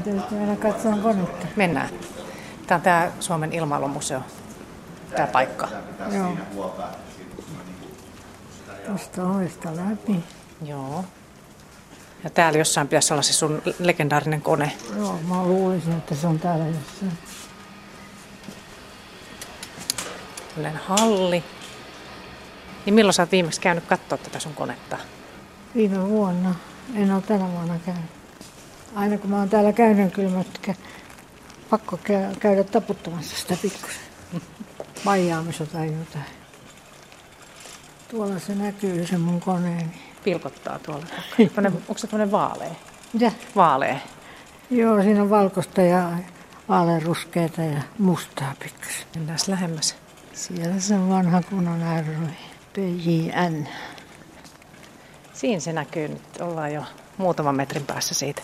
täytyy mennä katsomaan konetta. Mennään. Tämä on tämä Suomen ilmailumuseo, tämä paikka. Joo. Tuosta ovesta läpi. Joo. Ja täällä jossain pitäisi olla se sun legendaarinen kone. Joo, mä luulisin, että se on täällä jossain. Tällainen halli. Niin milloin sä oot viimeksi käynyt katsoa tätä sun konetta? Viime vuonna. En ole tänä vuonna käynyt. Aina kun mä oon täällä käynyt, kyllä mä pakko kä- käydä taputtamassa sitä pikkusen. Vaijaamista tai jotain. Tuolla se näkyy se mun koneeni. Pilkottaa tuolla. Tuonne, onko se tuonne vaalea? Mitä? Vaalea. Joo, siinä on valkoista ja vaaleanruskeita ja mustaa pikkusen. Mennään lähemmäs. Siellä se on vanha kunnon R. PJN. Siinä se näkyy nyt. Ollaan jo muutaman metrin päässä siitä.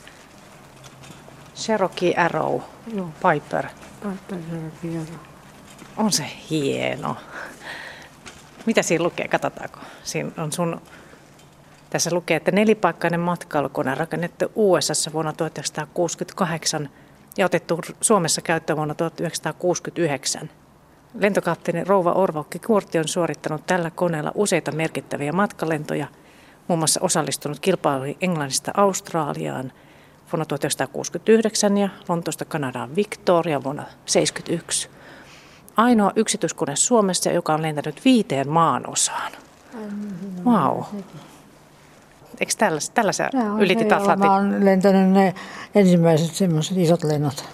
Cherokee Arrow Joo, Piper. Piper On se hieno. Mitä siinä lukee? Katsotaanko. Siinä on sun... Tässä lukee, että nelipaikkainen matkailukone rakennettu USA vuonna 1968 ja otettu Suomessa käyttöön vuonna 1969. Lentokapteeni Rouva Orvokki Kuorti on suorittanut tällä koneella useita merkittäviä matkalentoja, muun muassa osallistunut kilpailuihin Englannista Australiaan vuonna 1969 ja Lontoosta Kanadaan Victoria vuonna 1971. Ainoa yksityiskone Suomessa, joka on lentänyt viiteen maan osaan. Wow. Eikö tällä, tällä sä ylitit Atlantin, Mä oon lentänyt ne ensimmäiset semmoiset isot lennot.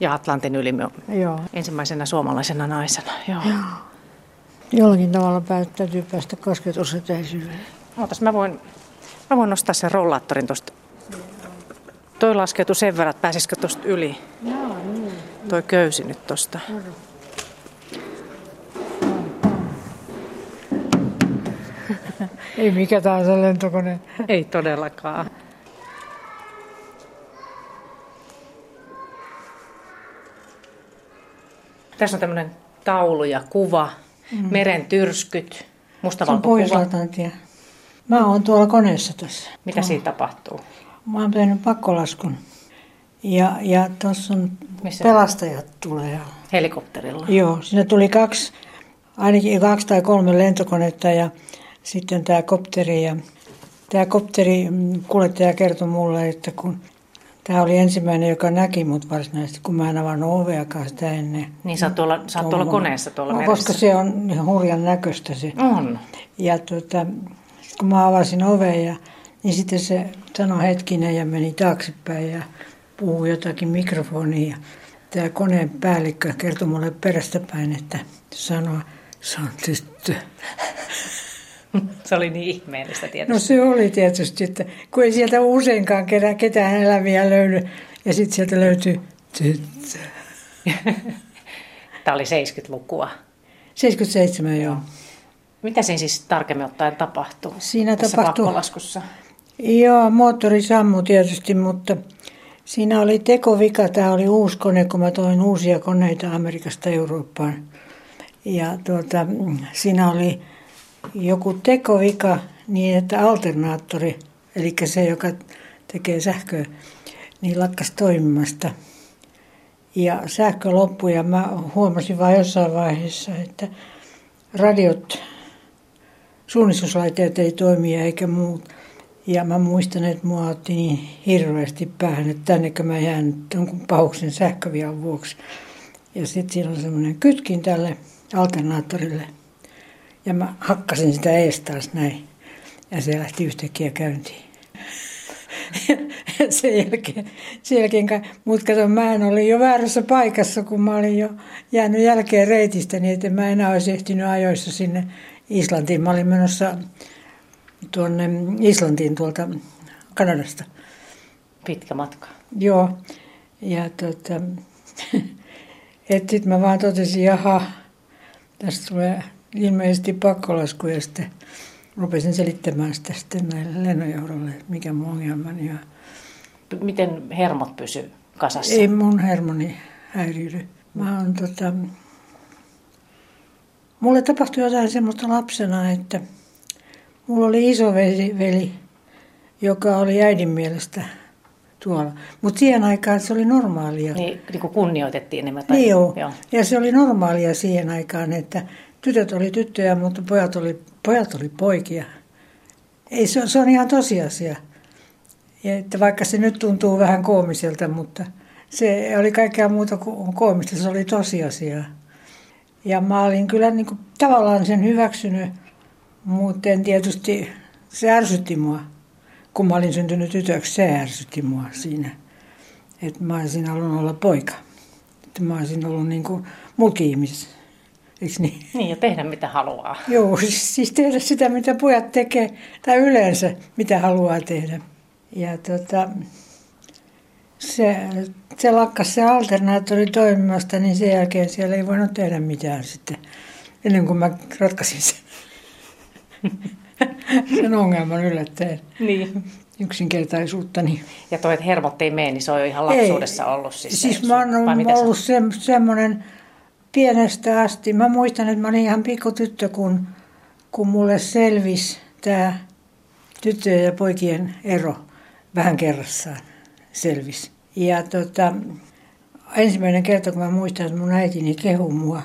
ja Atlantin yli Joo. ensimmäisenä suomalaisena naisena? Joo. Jollakin tavalla pää- täytyy päästä kosketusetäisyydelle. Ootas, mä voin, mä voin nostaa sen rollaattorin tuosta. Toi laskeutui sen verran, että pääsisikö tuosta yli. Joo, niin. Toi köysi nyt tosta. Ei mikä tahansa lentokone. Ei todellakaan. Tässä on tämmöinen taulu ja kuva, mm. meren tyrskyt, Se on mustavalkokuva. Pohjois-Atlantia. Mä oon tuolla koneessa tässä. Mitä siinä tapahtuu? Mä oon tehnyt pakkolaskun. Ja, ja tuossa on Missä? pelastajat tulee. Helikopterilla. Joo, siinä tuli kaksi, ainakin kaksi tai kolme lentokonetta ja sitten tämä kopteri. Ja tämä kopteri mm, kuljettaja kertoi mulle, että kun tämä oli ensimmäinen, joka näki mut varsinaisesti, kun mä en avannut oveakaan sitä ennen. Niin sä oot tuolla, sä oot tuolla koneessa tuolla no, meressä. Koska se on hurjan näköistä se. On. Ja tuota, kun mä avasin oven, ja, niin sitten se sanoi hetkinen ja meni taaksepäin ja puhui jotakin mikrofoniin. Ja tämä koneen päällikkö kertoi mulle perästä päin, että sanoi, se on tyttö. Se oli niin ihmeellistä tietysti. No se oli tietysti, että kun ei sieltä useinkaan kerran ketään eläviä löydy, ja sitten sieltä löytyy tyttö. Tämä oli 70-lukua. 77 joo. Mitä siinä siis tarkemmin ottaen tapahtuu? Siinä tässä tapahtuu- pakkolaskussa? Joo, moottori sammui tietysti, mutta siinä oli tekovika. Tämä oli uusi kone, kun mä toin uusia koneita Amerikasta Eurooppaan. Ja tuota, siinä oli joku tekovika niin, että alternaattori, eli se, joka tekee sähköä, niin lakkas toimimasta. Ja sähkö loppui ja mä huomasin vain jossain vaiheessa, että radiot suunnistuslaitteet ei toimi eikä muut. Ja mä muistan, että mua otti niin hirveästi päähän, että tännekö mä jään jonkun pahuksen sähkövian vuoksi. Ja sitten siinä on semmoinen kytkin tälle alternaattorille. Ja mä hakkasin sitä ees taas näin. Ja se lähti yhtäkkiä käyntiin. Sen jälkeen, sen jälkeen mutta kato, mä en olin jo väärässä paikassa, kun mä olin jo jäänyt jälkeen reitistä, niin että mä enää olisi ehtinyt ajoissa sinne Islantiin. Mä olin menossa tuonne Islantiin tuolta Kanadasta. Pitkä matka. Joo, ja tota, sitten mä vaan totesin, jaha, tästä tulee ilmeisesti pakkolasku ja sitten rupesin selittämään sitä sitten näille lennonjohdolle, mikä mun ongelmani on. Miten hermot pysyy kasassa? Ei mun hermoni häiriily. Mä oon tota... Mulle tapahtui jotain semmoista lapsena, että mulla oli iso veli, veli joka oli äidin mielestä tuolla. Mutta siihen aikaan se oli normaalia. Niin, niin kuin kunnioitettiin enemmän. Tai, niin joo. joo. Ja se oli normaalia siihen aikaan, että tytöt oli tyttöjä, mutta pojat oli, pojat oli poikia. Ei, se, se on ihan tosiasia. Ja että vaikka se nyt tuntuu vähän koomiselta, mutta se oli kaikkea muuta kuin koomista, se oli tosiasia. Ja mä olin kyllä niin kuin, tavallaan sen hyväksynyt, mutta tietysti se ärsytti mua. Kun mä olin syntynyt tytöksi, se ärsytti mua siinä. Että mä olisin halunnut olla poika. Että mä olisin ollut niin kuin ihmis. Eikö niin? Niin, ja tehdä mitä haluaa. Joo, siis, siis tehdä sitä, mitä pojat tekee, tai yleensä mitä haluaa tehdä. Ja tota, se, se lakkas se alternaattori toimimasta, niin sen jälkeen siellä ei voinut tehdä mitään sitten, ennen kuin mä ratkaisin sen, sen ongelman yllättäen. Niin. Yksinkertaisuuttani. Ja toi, että hermot ei mene, niin se on jo ihan lapsuudessa ei, ollut. Siis, siis mä oon ollut se, semmoinen pienestä asti. Mä muistan, että mä olin ihan pikkutyttö, kun, kun mulle selvisi tämä tyttöjen ja poikien ero vähän kerrassaan selvisi. Ja tota, ensimmäinen kerta, kun mä muistan, että mun äitini kehu mua,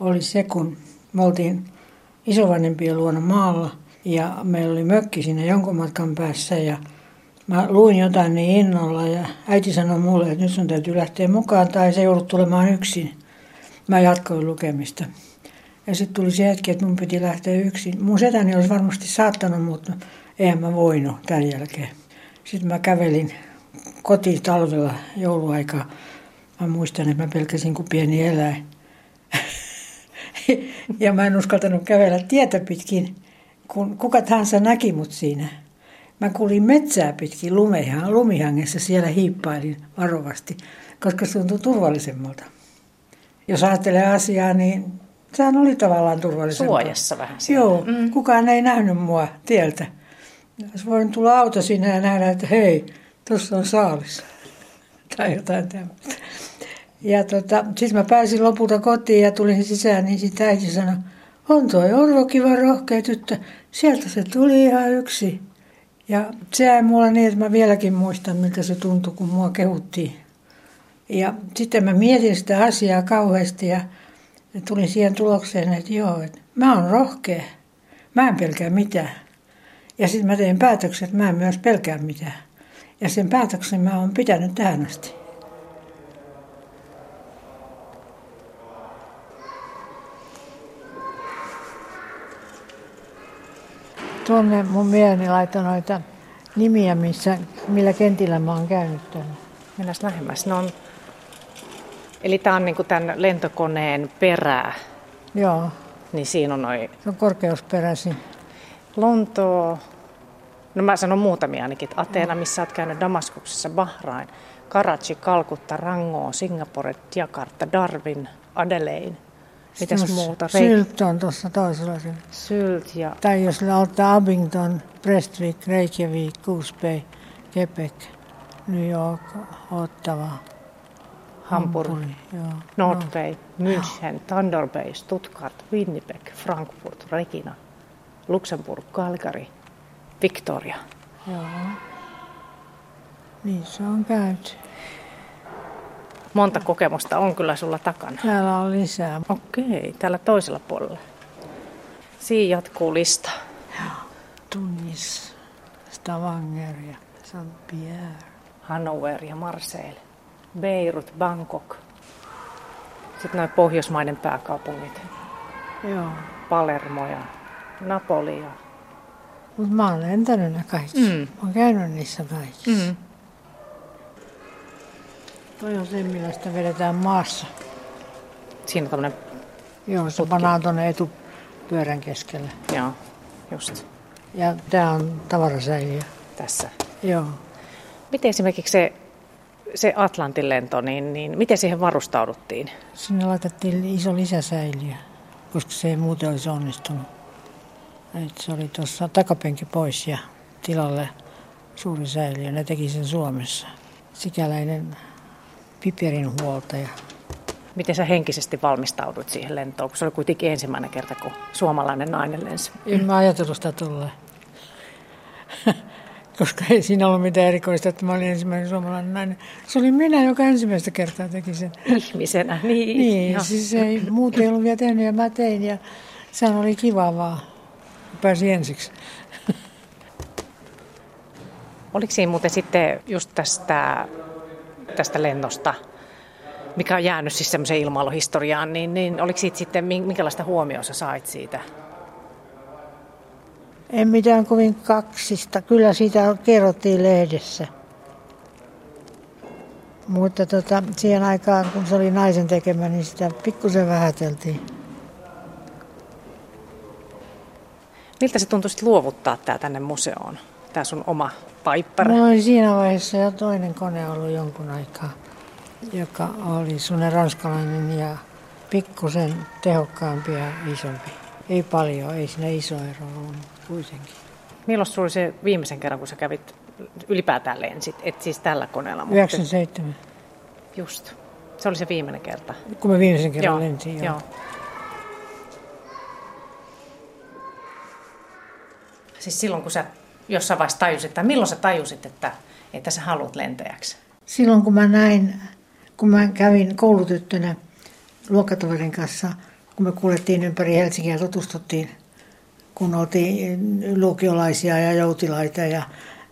oli se, kun me oltiin isovanhempien luona maalla ja meillä oli mökki siinä jonkun matkan päässä ja mä luin jotain niin innolla ja äiti sanoi mulle, että nyt sun täytyy lähteä mukaan tai se joudut tulemaan yksin. Mä jatkoin lukemista. Ja sitten tuli se hetki, että mun piti lähteä yksin. Mun setäni olisi varmasti saattanut, mutta eihän mä voinut tämän jälkeen. Sitten mä kävelin kotiin talvella jouluaikaa. Mä muistan, että mä pelkäsin kuin pieni eläin. Ja mä en uskaltanut kävellä tietä pitkin, kun kuka tahansa näki mut siinä. Mä kuulin metsää pitkin lumehan, lumihangessa, siellä hiippailin varovasti, koska se tuntui turvallisemmalta. Jos ajattelee asiaa, niin sehän oli tavallaan turvallisempaa. Suojassa vähän. Siellä. Joo, mm. kukaan ei nähnyt mua tieltä. Olisi voinut tulla auto sinne ja nähdä, että hei, tuossa on saalis. tai jotain tämmöistä. Ja tota, sitten mä pääsin lopulta kotiin ja tulin sisään, niin sitten äiti sanoi, on toi Orvo kiva rohkea tyttö. Sieltä se tuli ihan yksi. Ja se jäi mulla niin, että mä vieläkin muistan, miltä se tuntui, kun mua kehuttiin. Ja sitten mä mietin sitä asiaa kauheasti ja tulin siihen tulokseen, että joo, että mä oon rohkea. Mä en pelkää mitään. Ja sitten mä tein päätöksen, että mä en myös pelkää mitään. Ja sen päätöksen mä oon pitänyt tähän asti. Tuonne mun mieleeni laitoi noita nimiä, missä, millä kentillä mä oon käynyt tänne. Mennään lähemmäs. Ne on, eli tämä on niinku tämän lentokoneen perää. Joo. Niin siinä on noin... Se on korkeusperäisin. Lontoo, no mä sanon muutamia ainakin. Ateena, missä olet käynyt Damaskuksessa, Bahrain, Karachi, Kalkutta, Rangoon, Singapore, Jakarta, Darwin, Adelaide. Mitäs muuta? Sylt on tuossa toisella. Sylt ja... Tai jos ottaa Abington, Prestwick, Reykjavik, Goose Bay, Quebec, New York, Ottawa, Hamburg, Hamburg North Bay, München, Thunder Bay, Stuttgart, Winnipeg, Frankfurt, Regina, Luxemburg, Calgary, Victoria. Joo. Niin se on käyty. Monta kokemusta on kyllä sulla takana. Täällä on lisää. Okei, täällä toisella puolella. Siinä jatkuu lista. Tunis, Stavanger ja Saint-Pierre. Hannover ja Marseille. Beirut, Bangkok. Sitten noin pohjoismaiden pääkaupungit. Joo. Palermo ja Napoli ja mutta mä oon lentänyt ne kaikki. Mm. Mä oon käynyt niissä kaikissa. Mm. Toi on se, millä sitä vedetään maassa. Siinä on tämmönen Joo, se pannaan tuonne etupyörän keskelle. Joo, just. Ja tää on tavarasäiliö. Tässä. Joo. Miten esimerkiksi se, se Atlantin lento, niin, niin miten siihen varustauduttiin? Sinne laitettiin iso lisäsäiliö, koska se ei muuten olisi onnistunut. Et se oli tuossa takapenki pois ja tilalle suuri säiliö. Ne teki sen Suomessa. Sikäläinen piperinhuoltaja. Miten sä henkisesti valmistauduit siihen lentoon, kun se oli kuitenkin ensimmäinen kerta, kun suomalainen nainen lensi? En mä ajatellut sitä tulee. koska ei siinä ollut mitään erikoista, että mä olin ensimmäinen suomalainen nainen. Se oli minä, joka ensimmäistä kertaa teki sen. Ihmisenä, niin. Niin, no. siis ei, muut ei ollut vielä tehnyt ja mä tein ja sehän oli kiva vaan. Pääsi ensiksi. Oliko siinä muuten sitten just tästä, tästä lennosta, mikä on jäänyt siis semmoiseen ilmailuhistoriaan, niin, niin oliko siitä sitten, minkälaista huomioon sä sait siitä? En mitään kovin kaksista. Kyllä siitä kerrottiin lehdessä. Mutta tota, siihen aikaan, kun se oli naisen tekemä, niin sitä pikkusen vähäteltiin. Miltä se tuntui luovuttaa tämä tänne museoon, tämä sun oma paippara? Mulla oli siinä vaiheessa jo toinen kone ollut jonkun aikaa, joka oli sunne ranskalainen ja pikkusen tehokkaampi ja isompi. Ei paljon, ei siinä iso ero ollut kuitenkin. Milloin sulla oli se viimeisen kerran, kun sä kävit ylipäätään lensit, et siis tällä koneella? Mutta... 97. Just. Se oli se viimeinen kerta. Kun mä viimeisen kerran joo, lensin, joo. joo. Siis silloin, kun sä jossain vaiheessa tajusit, tai milloin sä tajusit, että, että sä haluat lentäjäksi? Silloin, kun mä näin, kun mä kävin koulutyttönä luokkatoverin kanssa, kun me kuljettiin ympäri Helsinkiä ja tutustuttiin kun oltiin lukiolaisia ja joutilaita ja,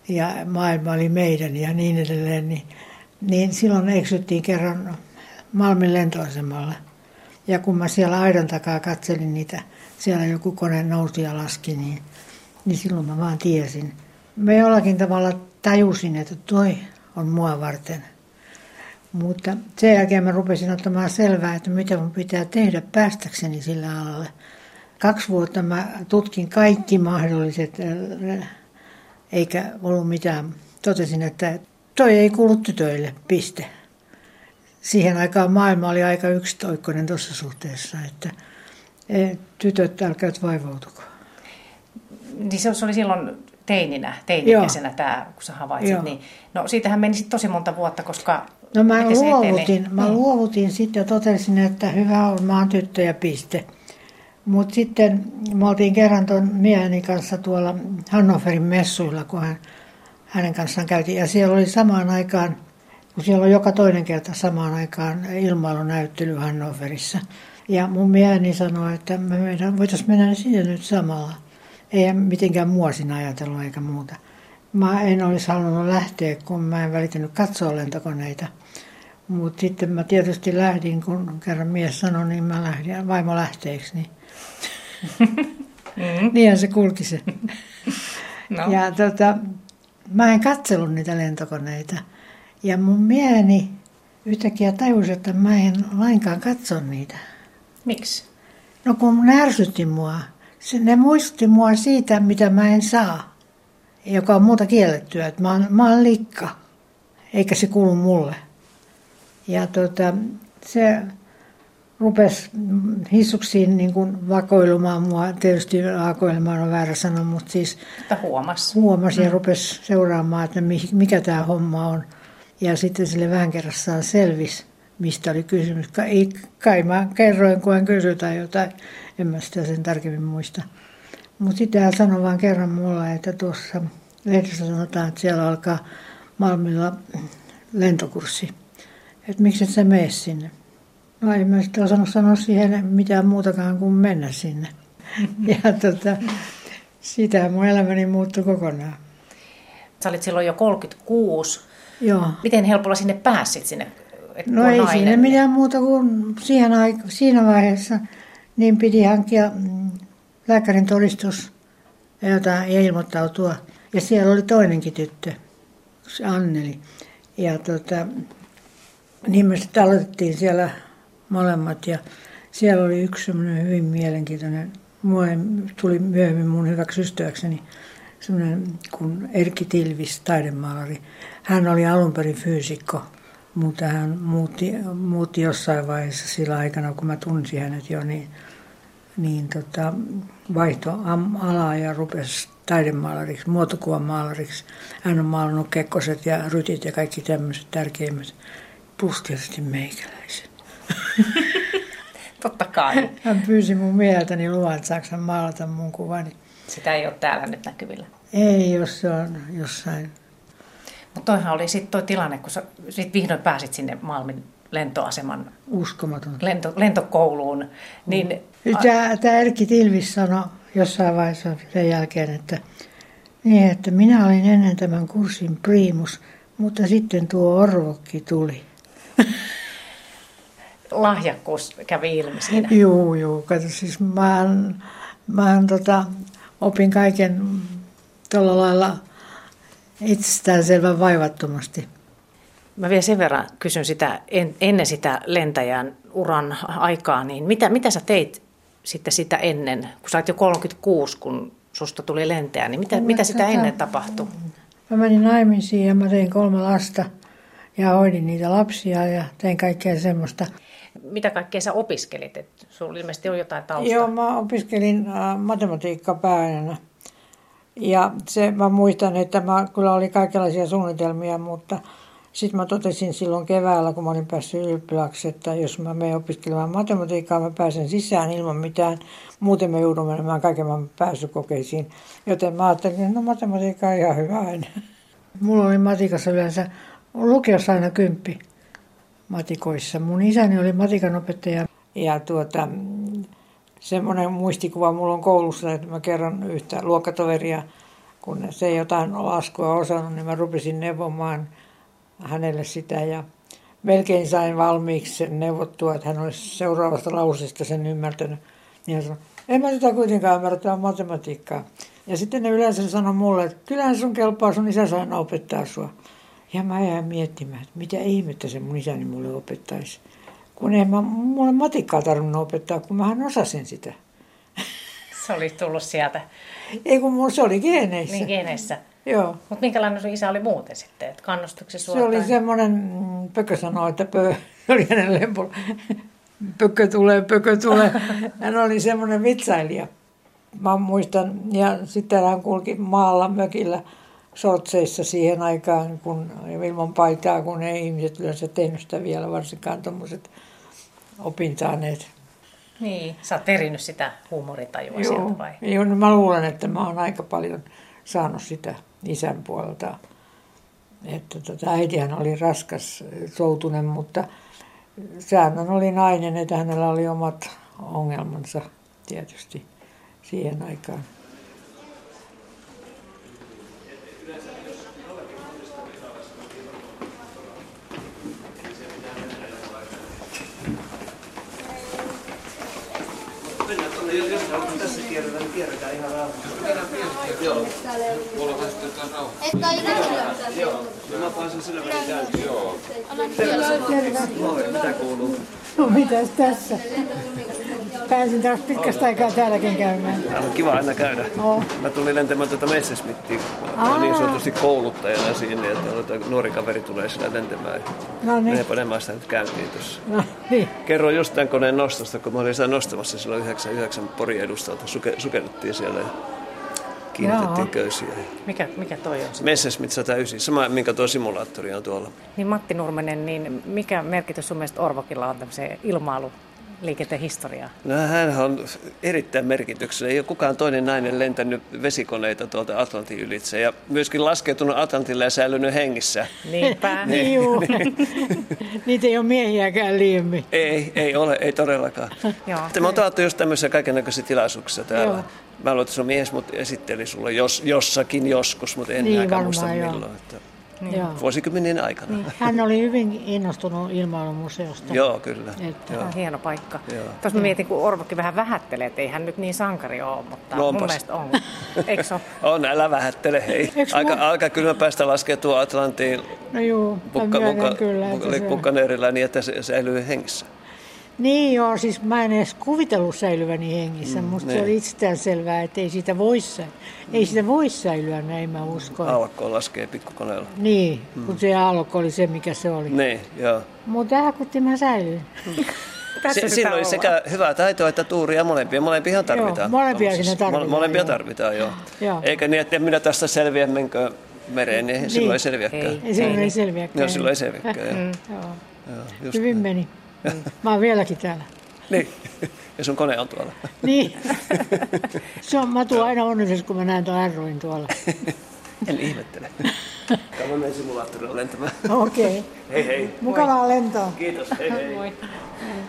ja maailma oli meidän ja niin edelleen, niin, niin silloin eksyttiin kerran Malmin lentoasemalle. Ja kun mä siellä aidan takaa katselin niitä, siellä joku kone nousi ja laski, niin, niin silloin mä vaan tiesin. Mä jollakin tavalla tajusin, että toi on mua varten. Mutta sen jälkeen mä rupesin ottamaan selvää, että mitä mun pitää tehdä päästäkseni sillä alalle – kaksi vuotta mä tutkin kaikki mahdolliset, eikä ollut mitään. Totesin, että toi ei kuulu tytöille, piste. Siihen aikaan maailma oli aika yksitoikkoinen tuossa suhteessa, että e, tytöt älkää vaivautuko. Niin se oli silloin teininä, teinikäisenä tämä, kun sä havaitsit. Joo. Niin, no siitähän meni tosi monta vuotta, koska... No mä luovutin, mä niin. luovutin sitten ja totesin, että hyvä on, mä oon tyttö ja piste. Mutta sitten me oltiin kerran tuon mieheni kanssa tuolla Hannoverin messuilla, kun hän, hänen kanssaan käytiin. Ja siellä oli samaan aikaan, kun siellä on joka toinen kerta samaan aikaan ilmailunäyttely Hannoverissa. Ja mun mieheni sanoi, että me voitaisiin mennä sinne nyt samalla. Ei mitenkään muosin ajatellut eikä muuta. Mä en olisi halunnut lähteä, kun mä en välittänyt katsoa lentokoneita. Mutta sitten mä tietysti lähdin, kun kerran mies sanoi, niin mä lähdin, vaimo lähteeksi. Niin mm. Niinhän se kulki se. no. Ja tota, mä en katsellut niitä lentokoneita. Ja mun mieheni yhtäkkiä tajusi, että mä en lainkaan katso niitä. Miksi? No kun ne ärsytti mua. Se, ne muistutti mua siitä, mitä mä en saa. Joka on muuta kiellettyä. Että mä oon, mä oon likka. Eikä se kuulu mulle. Ja tota, se rupesi hissuksiin niin kuin vakoilumaan mua. Tietysti vakoilemaan on väärä sana, mutta siis että huomasi. huomasi ja mm. rupesi seuraamaan, että mikä tämä homma on. Ja sitten sille vähän kerrassaan selvisi, mistä oli kysymys. Kai, kai mä kerroin, kun hän kysyi tai jotain. En mä sitä sen tarkemmin muista. Mutta sitten hän sanoi vain kerran mulle, että tuossa lehdessä sanotaan, että siellä alkaa Malmilla lentokurssi. Että miksi et sä mene sinne? No ei mä sitten osannut sanoa siihen mitään muutakaan kuin mennä sinne. Ja tota, sitä mun elämäni muuttui kokonaan. Sä olit silloin jo 36. Joo. Miten helpolla sinne pääsit sinne? No ei nainen, siinä mitään muuta kuin siihen aik- siinä vaiheessa niin piti hankkia mm, lääkärin todistus ja, ja ilmoittautua. Ja siellä oli toinenkin tyttö, se Anneli. Ja tota, niin me sitten aloitettiin siellä molemmat. Ja siellä oli yksi semmoinen hyvin mielenkiintoinen, mua tuli myöhemmin mun hyväksi ystäväkseni, semmoinen kuin Erkki Tilvis, taidemaalari. Hän oli alun perin fyysikko, mutta hän muutti, muutti jossain vaiheessa sillä aikana, kun mä tunsin hänet jo, niin, niin tota, vaihto alaa ja rupesi taidemaalariksi, muotokuvamaalariksi. Hän on maalannut kekkoset ja rytit ja kaikki tämmöiset tärkeimmät, plus tietysti meikäläiset. Totta kai. Hän pyysi mun mieltäni luvan, että saako hän maalata mun kuvani. Sitä ei ole täällä nyt näkyvillä. Ei, jos se on jossain. Mutta toihan oli sitten toi tilanne, kun sä sit vihdoin pääsit sinne Malmin lentoaseman Uskomaton. lento, lentokouluun. Niin, mm. Tämä, tämä Erkki Tilvis sanoi jossain vaiheessa sen jälkeen, että, niin, että minä olin ennen tämän kurssin priimus, mutta sitten tuo Orvokki tuli. Lahjakkuus kävi ilmi siinä. Joo, joo. Kato, siis mä, mä tota, opin kaiken tuolla lailla itsestäänselvän vaivattomasti. Mä vielä sen verran kysyn sitä en, ennen sitä lentäjän uran aikaa, niin mitä, mitä sä teit sitten sitä ennen, kun sä jo 36, kun susta tuli lentäjä, niin mitä, mitä sitä ennen tapahtui? Mä menin naimisiin ja mä tein kolme lasta ja hoidin niitä lapsia ja tein kaikkea semmoista. Mitä kaikkea sä opiskelit? Et sulla ilmeisesti on jotain taustaa. Joo, mä opiskelin äh, matematiikkaa pääaineena. Ja se, mä muistan, että mä kyllä oli kaikenlaisia suunnitelmia, mutta sitten mä totesin silloin keväällä, kun mä olin päässyt ylioppilaaksi, että jos mä menen opiskelemaan matematiikkaa, mä pääsen sisään ilman mitään. Muuten me joudun menemään kaiken pääsykokeisiin. Joten mä ajattelin, että no matematiikka on ihan hyvä aina. Mulla oli matikassa yleensä lukiossa aina kymppi matikoissa. Mun isäni oli matikan opettaja. Ja tuota, semmoinen muistikuva mulla on koulussa, että mä kerron yhtä luokkatoveria, kun se ei jotain laskua osannut, niin mä rupesin neuvomaan hänelle sitä ja melkein sain valmiiksi neuvottua, että hän olisi seuraavasta lauseesta sen ymmärtänyt. Niin hän sanoi, en mä tätä kuitenkaan on matematiikkaa. Ja sitten ne yleensä sanoi mulle, että kyllähän sun kelpaa, sun isä saa opettaa sua. Ja mä jään miettimään, että mitä ihmettä se mun isäni mulle opettaisi. Kun ei mä, mulle matikkaa tarvinnut opettaa, kun mähän osasin sitä. Se oli tullut sieltä. Ei kun mun, se oli geeneissä. Niin geeneissä. Joo. Mutta minkälainen sun isä oli muuten sitten? Että kannustuksi se Se oli semmoinen, mm, Pökö sanoi, että pö, se oli hänen lempo. Pökö tulee, pökö tulee. Hän oli semmoinen vitsailija. Mä muistan, ja sitten hän kulki maalla mökillä sotseissa siihen aikaan, kun ilman paitaa, kun ei ihmiset yleensä tehnyt sitä vielä, varsinkaan tuommoiset opintaaneet. Niin, sä oot erinnyt sitä huumoritajua Joo. sieltä vai? Joo, no mä luulen, että mä oon aika paljon saanut sitä isän puolelta. Että tota, äitihän oli raskas soutunen, mutta säännön oli nainen, että hänellä oli omat ongelmansa tietysti siihen aikaan. Kierretään ihan rauhassa. Joo. Mulla on sitten taas rauhassa. Joo. Mä pääsen sillä välin. Joo. Moi, mitä kuuluu? No mitäs tässä? Pääsin taas pitkästä aikaa täälläkin käymään. Täällä on kiva aina käydä. Oh. Mä tulin lentämään tuota Messerschmittiin. Mä niin sanotusti kouluttajana siinä, että nuori kaveri tulee sillä lentämään. No niin. Me panemaan sitä nyt käyntiin tuossa. No niin. Kerro just tämän koneen nostosta, kun mä olin sitä nostamassa silloin 99 Pori edustalta. Suke, sukelluttiin siellä ja kiinnitettiin Joo. köysiä. Mikä, mikä toi on? Messerschmitt 109, sama minkä tuo simulaattori on tuolla. Niin Matti Nurmenen, niin mikä merkitys sun mielestä Orvokilla on tämmöiseen ilmailu liikenteen historiaa? No hän on erittäin merkityksellinen. Ei ole kukaan toinen nainen lentänyt vesikoneita tuolta Atlantin ylitse ja myöskin laskeutunut Atlantille ja säilynyt hengissä. Niinpä. niin, Juu. Niitä ei ole miehiäkään liemmin. Ei, ei ole, ei todellakaan. Joo. Me on tavattu just tämmöisissä kaikenlaisia tilaisuuksia täällä. Joo. Mä luulen, että sun mies mut esitteli sulle jos, jossakin joskus, mutta en niin, muista milloin. Että niin. vuosikymmenien aikana. Niin. Hän oli hyvin innostunut ilmailumuseosta. Joo, kyllä. Että... Joo. Hieno paikka. Tuossa mä mietin, kun Orvokin vähän vähättelee, että ei hän nyt niin sankari ole, mutta no mun mielestä on. Eikö se On, älä vähättele, hei. Aika, mun... aika kyllä päästä laskeutua Atlantiin no juu, pukka, muka, kyllä, muka, se... niin, että se säilyy hengissä. Niin joo, siis mä en edes kuvitellut säilyväni hengissä. Mm, Musta niin. se oli itsestään selvää, että ei siitä voi, ei siitä voi säilyä, näin mä uskon. Aallokko laskee pikkukoneella. Niin, mm. kun se aallokko oli se, mikä se oli. Niin, joo. Mutta ähkutti mä säilyin. Se, siinä oli sekä hyvää taitoa että tuuria molempia. Molempia tarvitaan. Joo, molempia sinne tarvitaan. Molempia joo. tarvitaan, joo. joo. Eikä niin, että minä tästä selviä menkö mereen, niin, niin. silloin ei selviäkään. Ei, ei silloin ei selviäkään. Joo, silloin ei selviäkään. Mm. Joo. Joo, Hyvin niin. meni. Mm. Mä oon vieläkin täällä. niin, ja sun kone on tuolla. niin. Se on, mä tuun aina onnellisesti, kun mä näen tuon Arroin tuolla. en ihmettele. Tämä on simulaattorilla lentämään. Okei. Okay. hei hei. Mukavaa lentoa. Kiitos, hei hei. Moi. Niin.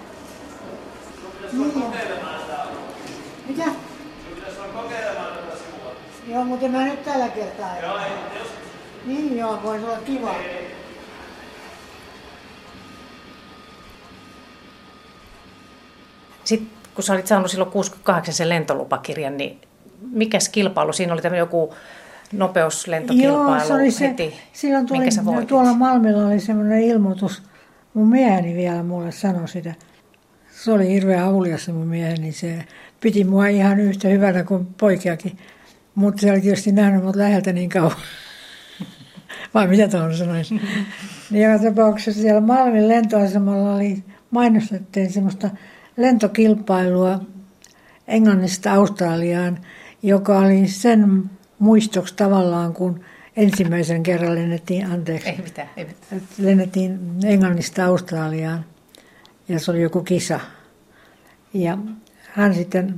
Mitä? Joo, mutta mä nyt tällä kertaa. Joo, ei, jos... Niin joo, voisi olla kiva. Sitten kun sä olit saanut silloin 68 sen lentolupakirjan, niin mikä kilpailu? Siinä oli tämä joku nopeuslentokilpailu Joo, se oli se, heti. Silloin tuli, sä tuolla Malmilla oli semmoinen ilmoitus. Mun mieheni vielä mulle sanoi sitä. Se oli hirveän avulias mun mieheni. Se piti mua ihan yhtä hyvänä kuin poikiakin. Mutta se oli tietysti nähnyt mut läheltä niin kauan. Vai mitä tuohon sanoisi? niin joka tapauksessa siellä Malmin lentoasemalla oli mainostettiin semmoista lentokilpailua Englannista Australiaan, joka oli sen muistoksi tavallaan, kun ensimmäisen kerran lennettiin, anteeksi, ei mitään, ei mitään. lennettiin Englannista Australiaan ja se oli joku kisa. Ja hän sitten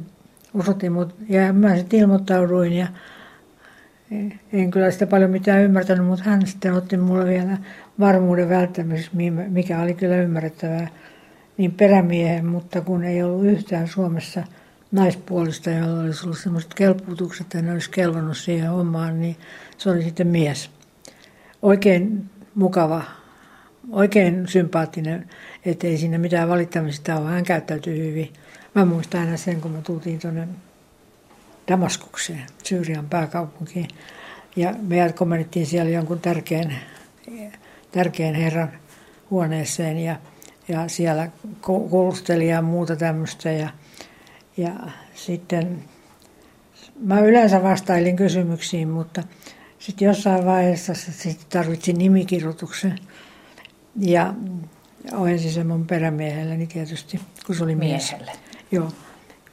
osoitti mut, ja mä sitten ilmoittauduin ja en kyllä sitä paljon mitään ymmärtänyt, mutta hän sitten otti mulle vielä varmuuden välttämisessä, mikä oli kyllä ymmärrettävää, niin perämiehen, mutta kun ei ollut yhtään Suomessa naispuolista, jolla olisi ollut sellaiset kelpuutukset, että ne olisi kelvannut siihen hommaan, niin se oli sitten mies. Oikein mukava, oikein sympaattinen, ettei siinä mitään valittamista ole. Hän käyttäytyi hyvin. Mä muistan aina sen, kun me tultiin tuonne Damaskukseen, Syyrian pääkaupunkiin. Ja me komennettiin siellä jonkun tärkeän, tärkeän herran huoneeseen ja, ja siellä kuulusteli ja muuta tämmöistä. Ja, ja sitten mä yleensä vastailin kysymyksiin, mutta sitten jossain vaiheessa sitten tarvitsin nimikirjoituksen. Ja ojensi sen mun perämiehelleni tietysti, kun se oli mies. Miehelle. Joo.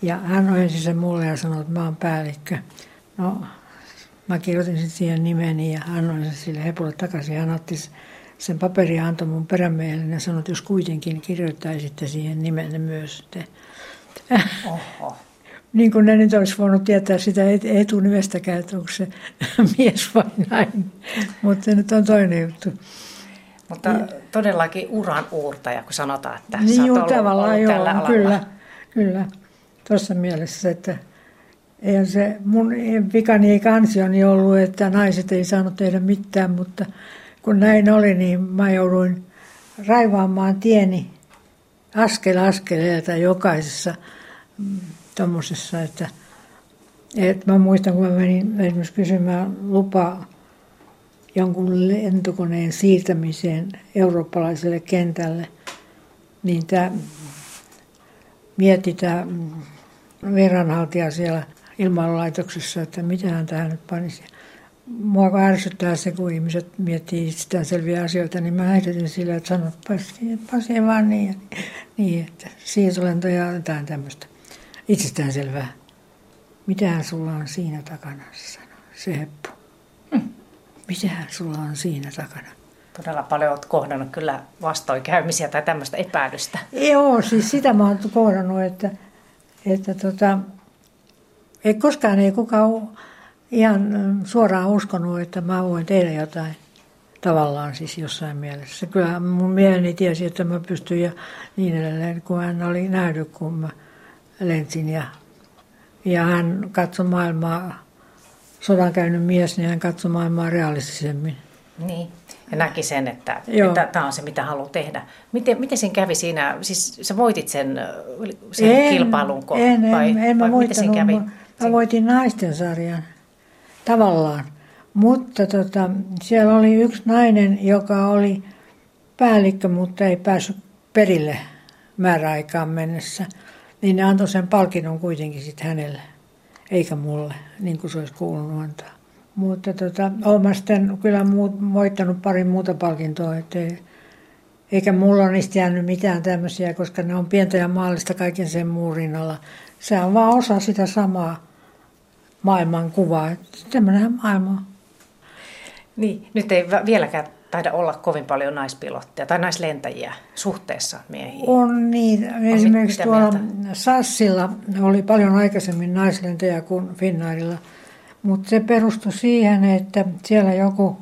Ja hän ojensi sen mulle ja sanoi, että mä oon päällikkö. No, mä kirjoitin sitten siihen nimeni ja hän ojensi sille hepulle takaisin. Hän otti sen paperin ja antoi mun perämiehelle ja sanoi, että jos kuitenkin kirjoittaisitte siihen nimenne myös. Oho. niin kuin ne nyt olisi voinut tietää sitä etunimestäkään, että onko se mies vai näin. Mutta se nyt on toinen juttu. Mutta ja. todellakin uran uurtaja, kun sanotaan, että niin sä oot ollut, tavallaan ollut joo, tällä alalla. Kyllä, kyllä. Tuossa mielessä, että eihän se mun vikani ei kansioni ollut, että naiset ei saanut tehdä mitään, mutta kun näin oli, niin mä jouduin raivaamaan tieni askel askeleelta jokaisessa mm, tuommoisessa, että, että mä muistan, kun mä menin esimerkiksi kysymään lupaa jonkun lentokoneen siirtämiseen eurooppalaiselle kentälle, niin tämä mietti tämä viranhaltija siellä ilmailulaitoksessa, että mitä hän tähän nyt panisi. Mua ärsyttää se, kun ihmiset miettii itsestään selviä asioita, niin mä heitetyn sillä, että sanot, pasi vaan niin, niin että siirtolento ja jotain tämmöistä. Itsestään selvää. Mitähän sulla on siinä takana, se sanoi, se heppu. Hmm. Mitähän sulla on siinä takana? Todella paljon olet kohdannut kyllä vastoinkäymisiä tai tämmöistä epäilystä. Joo, siis sitä mä oon kohdannut, että, että tota, ei koskaan ei kukaan ihan suoraan uskonut, että mä voin tehdä jotain tavallaan siis jossain mielessä. Kyllä mun mieheni tiesi, että mä pystyn ja niin edelleen, kun hän oli nähnyt, kun mä lensin ja, ja hän katsoi maailmaa sodan käynyt mies, niin hän katsoi maailmaa realistisemmin. Niin, ja näki sen, että, että tämä on se, mitä haluaa tehdä. Miten, miten sen kävi siinä? Siis sä voitit sen, sen en, kilpailun? En, vai, en, en mä vai miten sen kävi? Mä, mä voitin naisten sarjan, tavallaan. Mutta tota, siellä oli yksi nainen, joka oli päällikkö, mutta ei päässyt perille määräaikaan mennessä. Niin ne antoi sen palkinnon kuitenkin sitten hänelle eikä mulle, niin kuin se olisi kuulunut antaa. Mutta tota, olen sitten kyllä muut, voittanut pari muuta palkintoa, ettei, eikä mulla ole niistä jäänyt mitään tämmöisiä, koska ne on pientä ja maallista kaiken sen muun rinnalla. Se on vaan osa sitä samaa maailman kuvaa. Tämmöinen maailma Niin, nyt ei vieläkään taida olla kovin paljon naispilotteja tai naislentäjiä suhteessa miehiin. On niin. Esimerkiksi tuolla mieltä? Sassilla oli paljon aikaisemmin naislentäjiä kuin Finnairilla. Mutta se perustui siihen, että siellä joku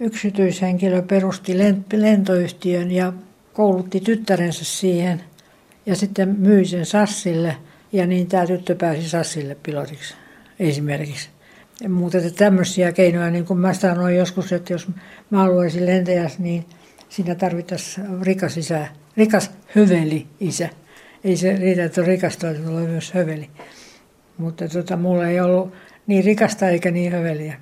yksityishenkilö perusti lentoyhtiön ja koulutti tyttärensä siihen ja sitten myi sen Sassille ja niin tämä tyttö pääsi Sassille pilotiksi esimerkiksi. Mutta että tämmöisiä keinoja, niin kuin mä sanoin joskus, että jos mä haluaisin lentäjäs, niin siinä tarvittaisiin rikas isä, rikas höveli isä. Ei se riitä, että on rikasta, että on myös höveli. Mutta tota, mulla ei ollut niin rikasta eikä niin höveliä.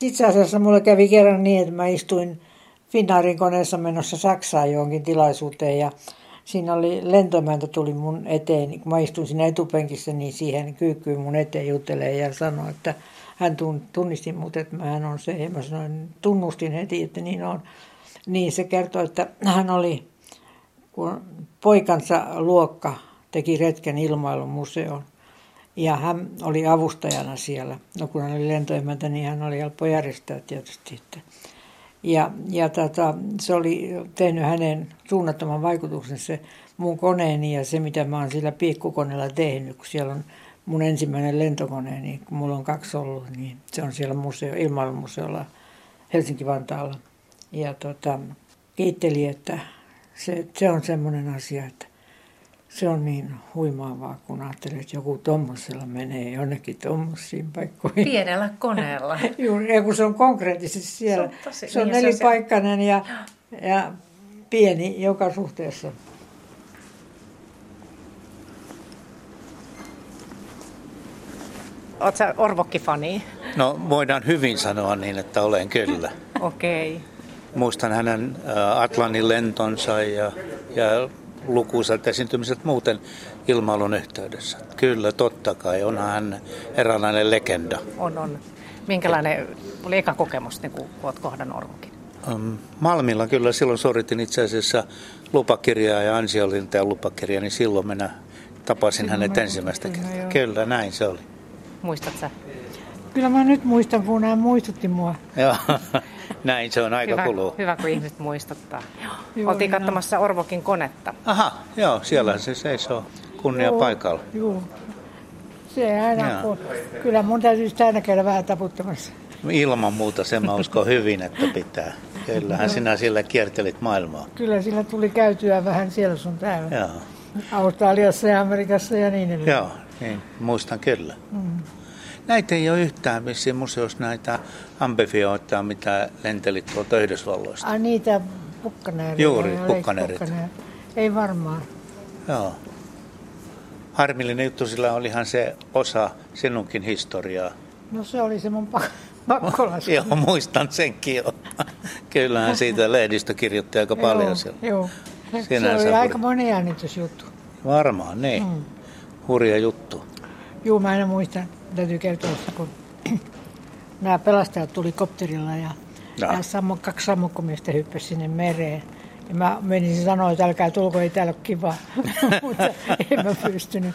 Itse asiassa mulle kävi kerran niin, että mä istuin Finnaarin koneessa menossa Saksaan johonkin tilaisuuteen ja siinä oli lentomäntä tuli mun eteen, kun mä istuin siinä etupenkissä, niin siihen kyykkyyn mun eteen juttelee ja sanoi, että hän tunnisti mut, että hän on se. Ja mä sanoin, tunnustin heti, että niin on. Niin se kertoi, että hän oli, kun poikansa luokka teki retken ilmailumuseoon. Ja hän oli avustajana siellä. No kun hän oli lentoemäntä, niin hän oli helppo järjestää tietysti. Että ja, ja tota, se oli tehnyt hänen suunnattoman vaikutuksen se mun koneeni ja se, mitä mä oon sillä piikkukoneella tehnyt, kun siellä on mun ensimmäinen lentokone, niin kun mulla on kaksi ollut, niin se on siellä museo, ilmailumuseolla Helsinki-Vantaalla. Ja tota, kiitteli, että se, se on semmoinen asia, että se on niin huimaavaa, kun ajattelee, että joku tuommoisella menee jonnekin tuommoisiin paikkoihin. Pienellä koneella. Juuri, ja kun se on konkreettisesti siellä. Se on, tosi, se on niin, nelipaikkainen ja, ja pieni joka suhteessa. Oletko Orvokki-fani? No voidaan hyvin sanoa niin, että olen kyllä. Okei. Okay. Muistan hänen Atlantin lentonsa ja, ja lukuisat esiintymiset muuten ilmailun yhteydessä. Kyllä, totta kai. Onhan hän eräänlainen legenda. On, on. Minkälainen oli eka kokemus, niin kun olet kohdannut Orvokin? Malmilla kyllä silloin suoritin itse asiassa lupakirjaa ja ansiolinteen lupakirjaa, niin silloin minä tapasin silloin hänet ensimmäistä kertaa. Kyllä, näin se oli. Muistat sä? Kyllä mä nyt muistan, kun hän muistutti mua. Joo, näin se on aika hyvä, kuluu. Hyvä, kun ihmiset muistuttaa. Joo, Oltiin katsomassa Orvokin konetta. Aha, joo, siellä se seisoo kunnia joo, paikalla. Joo, se aina, kun, kyllä mun täytyy aina käydä vähän taputtamassa. Ilman muuta, sen mä uskon hyvin, että pitää. Kyllähän no. sinä sillä kiertelit maailmaa. Kyllä sillä tuli käytyä vähän siellä sun täällä. Joo. Australiassa ja Amerikassa ja niin edelleen. Joo, niin, muistan kyllä. Mm. Näitä ei ole yhtään missä museossa näitä ambifioita, mitä lentelit tuolta Yhdysvalloista. Ai niitä pukkaneereja. Juuri, pukkaneerit. Ei varmaan. Joo. Harmillinen juttu, sillä olihan se osa sinunkin historiaa. No se oli se mun pakkolasku. joo, muistan senkin jo. Kyllähän siitä lehdistö kirjoitti aika paljon joo, siellä. Joo, se oli aika moni jännitysjuttu. Varmaan, niin. Mm. Hurja juttu. Joo, mä aina muistan täytyy kertoa, kun nämä pelastajat tuli kopterilla ja, no. ja sammo, kaksi sammukkomiestä hyppäsi sinne mereen. Ja mä menin sanoa, että älkää tulko, ei täällä ole kiva, mutta en mä pystynyt.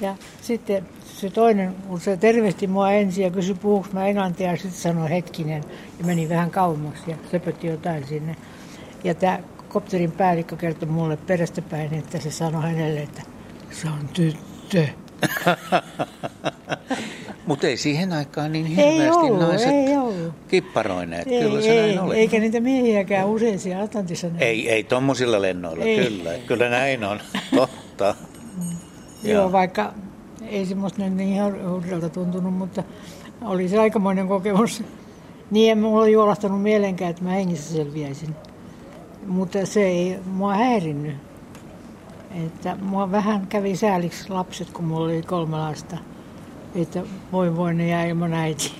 Ja sitten se toinen, kun se tervehti mua ensin ja kysyi puhuks mä englantia ja sitten sanoi hetkinen ja meni vähän kauemmas ja söpötti jotain sinne. Ja tämä kopterin päällikkö kertoi mulle perästä päin, että se sanoi hänelle, että se on tyttö. Mutta ei siihen aikaan niin hirveästi ei ollut, naiset ei ollut. kipparoineet. Ei, kyllä se ei, näin oli. Eikä niitä miehiäkään usein siellä Atlantissa näin. Ei, ei tuommoisilla lennoilla, ei. kyllä. Kyllä näin on, totta. Joo, vaikka ei semmoista nyt niin hurjalta tuntunut, mutta oli se aikamoinen kokemus. Niin en mulla juolahtanut mielenkään, että mä hengissä selviäisin. Mutta se ei mua häirinnyt. Että mua vähän kävi sääliksi lapset, kun mulla oli kolme lasta. Että voi voi ne jää ilman äiti.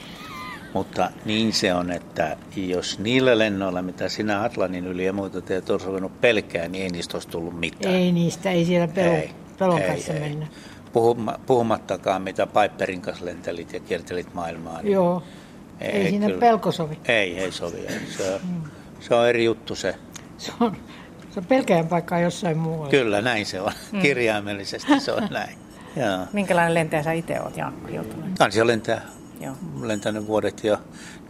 Mutta niin se on, että jos niillä lennoilla, mitä sinä Atlantin yli ja muuta teet olisi ruvennut pelkää, niin ei niistä olisi tullut mitään. Ei niistä, ei siellä pelo, ei, pelon ei, kanssa ei. mennä. puhumattakaan, mitä Piperin kanssa lentelit ja kiertelit maailmaa. Niin Joo, ei, ei siinä kyllä. pelko sovi. Ei, ei sovi. Se, mm. se on eri juttu se. Se on, se on pelkään paikkaa jossain muualla. Kyllä, näin se on. Mm. Kirjaimellisesti se on näin. Jaa. Minkälainen lentäjä sä itse olet, Jaakko, joutunut? Kansiolentäjä Joo. lentänyt vuodet ja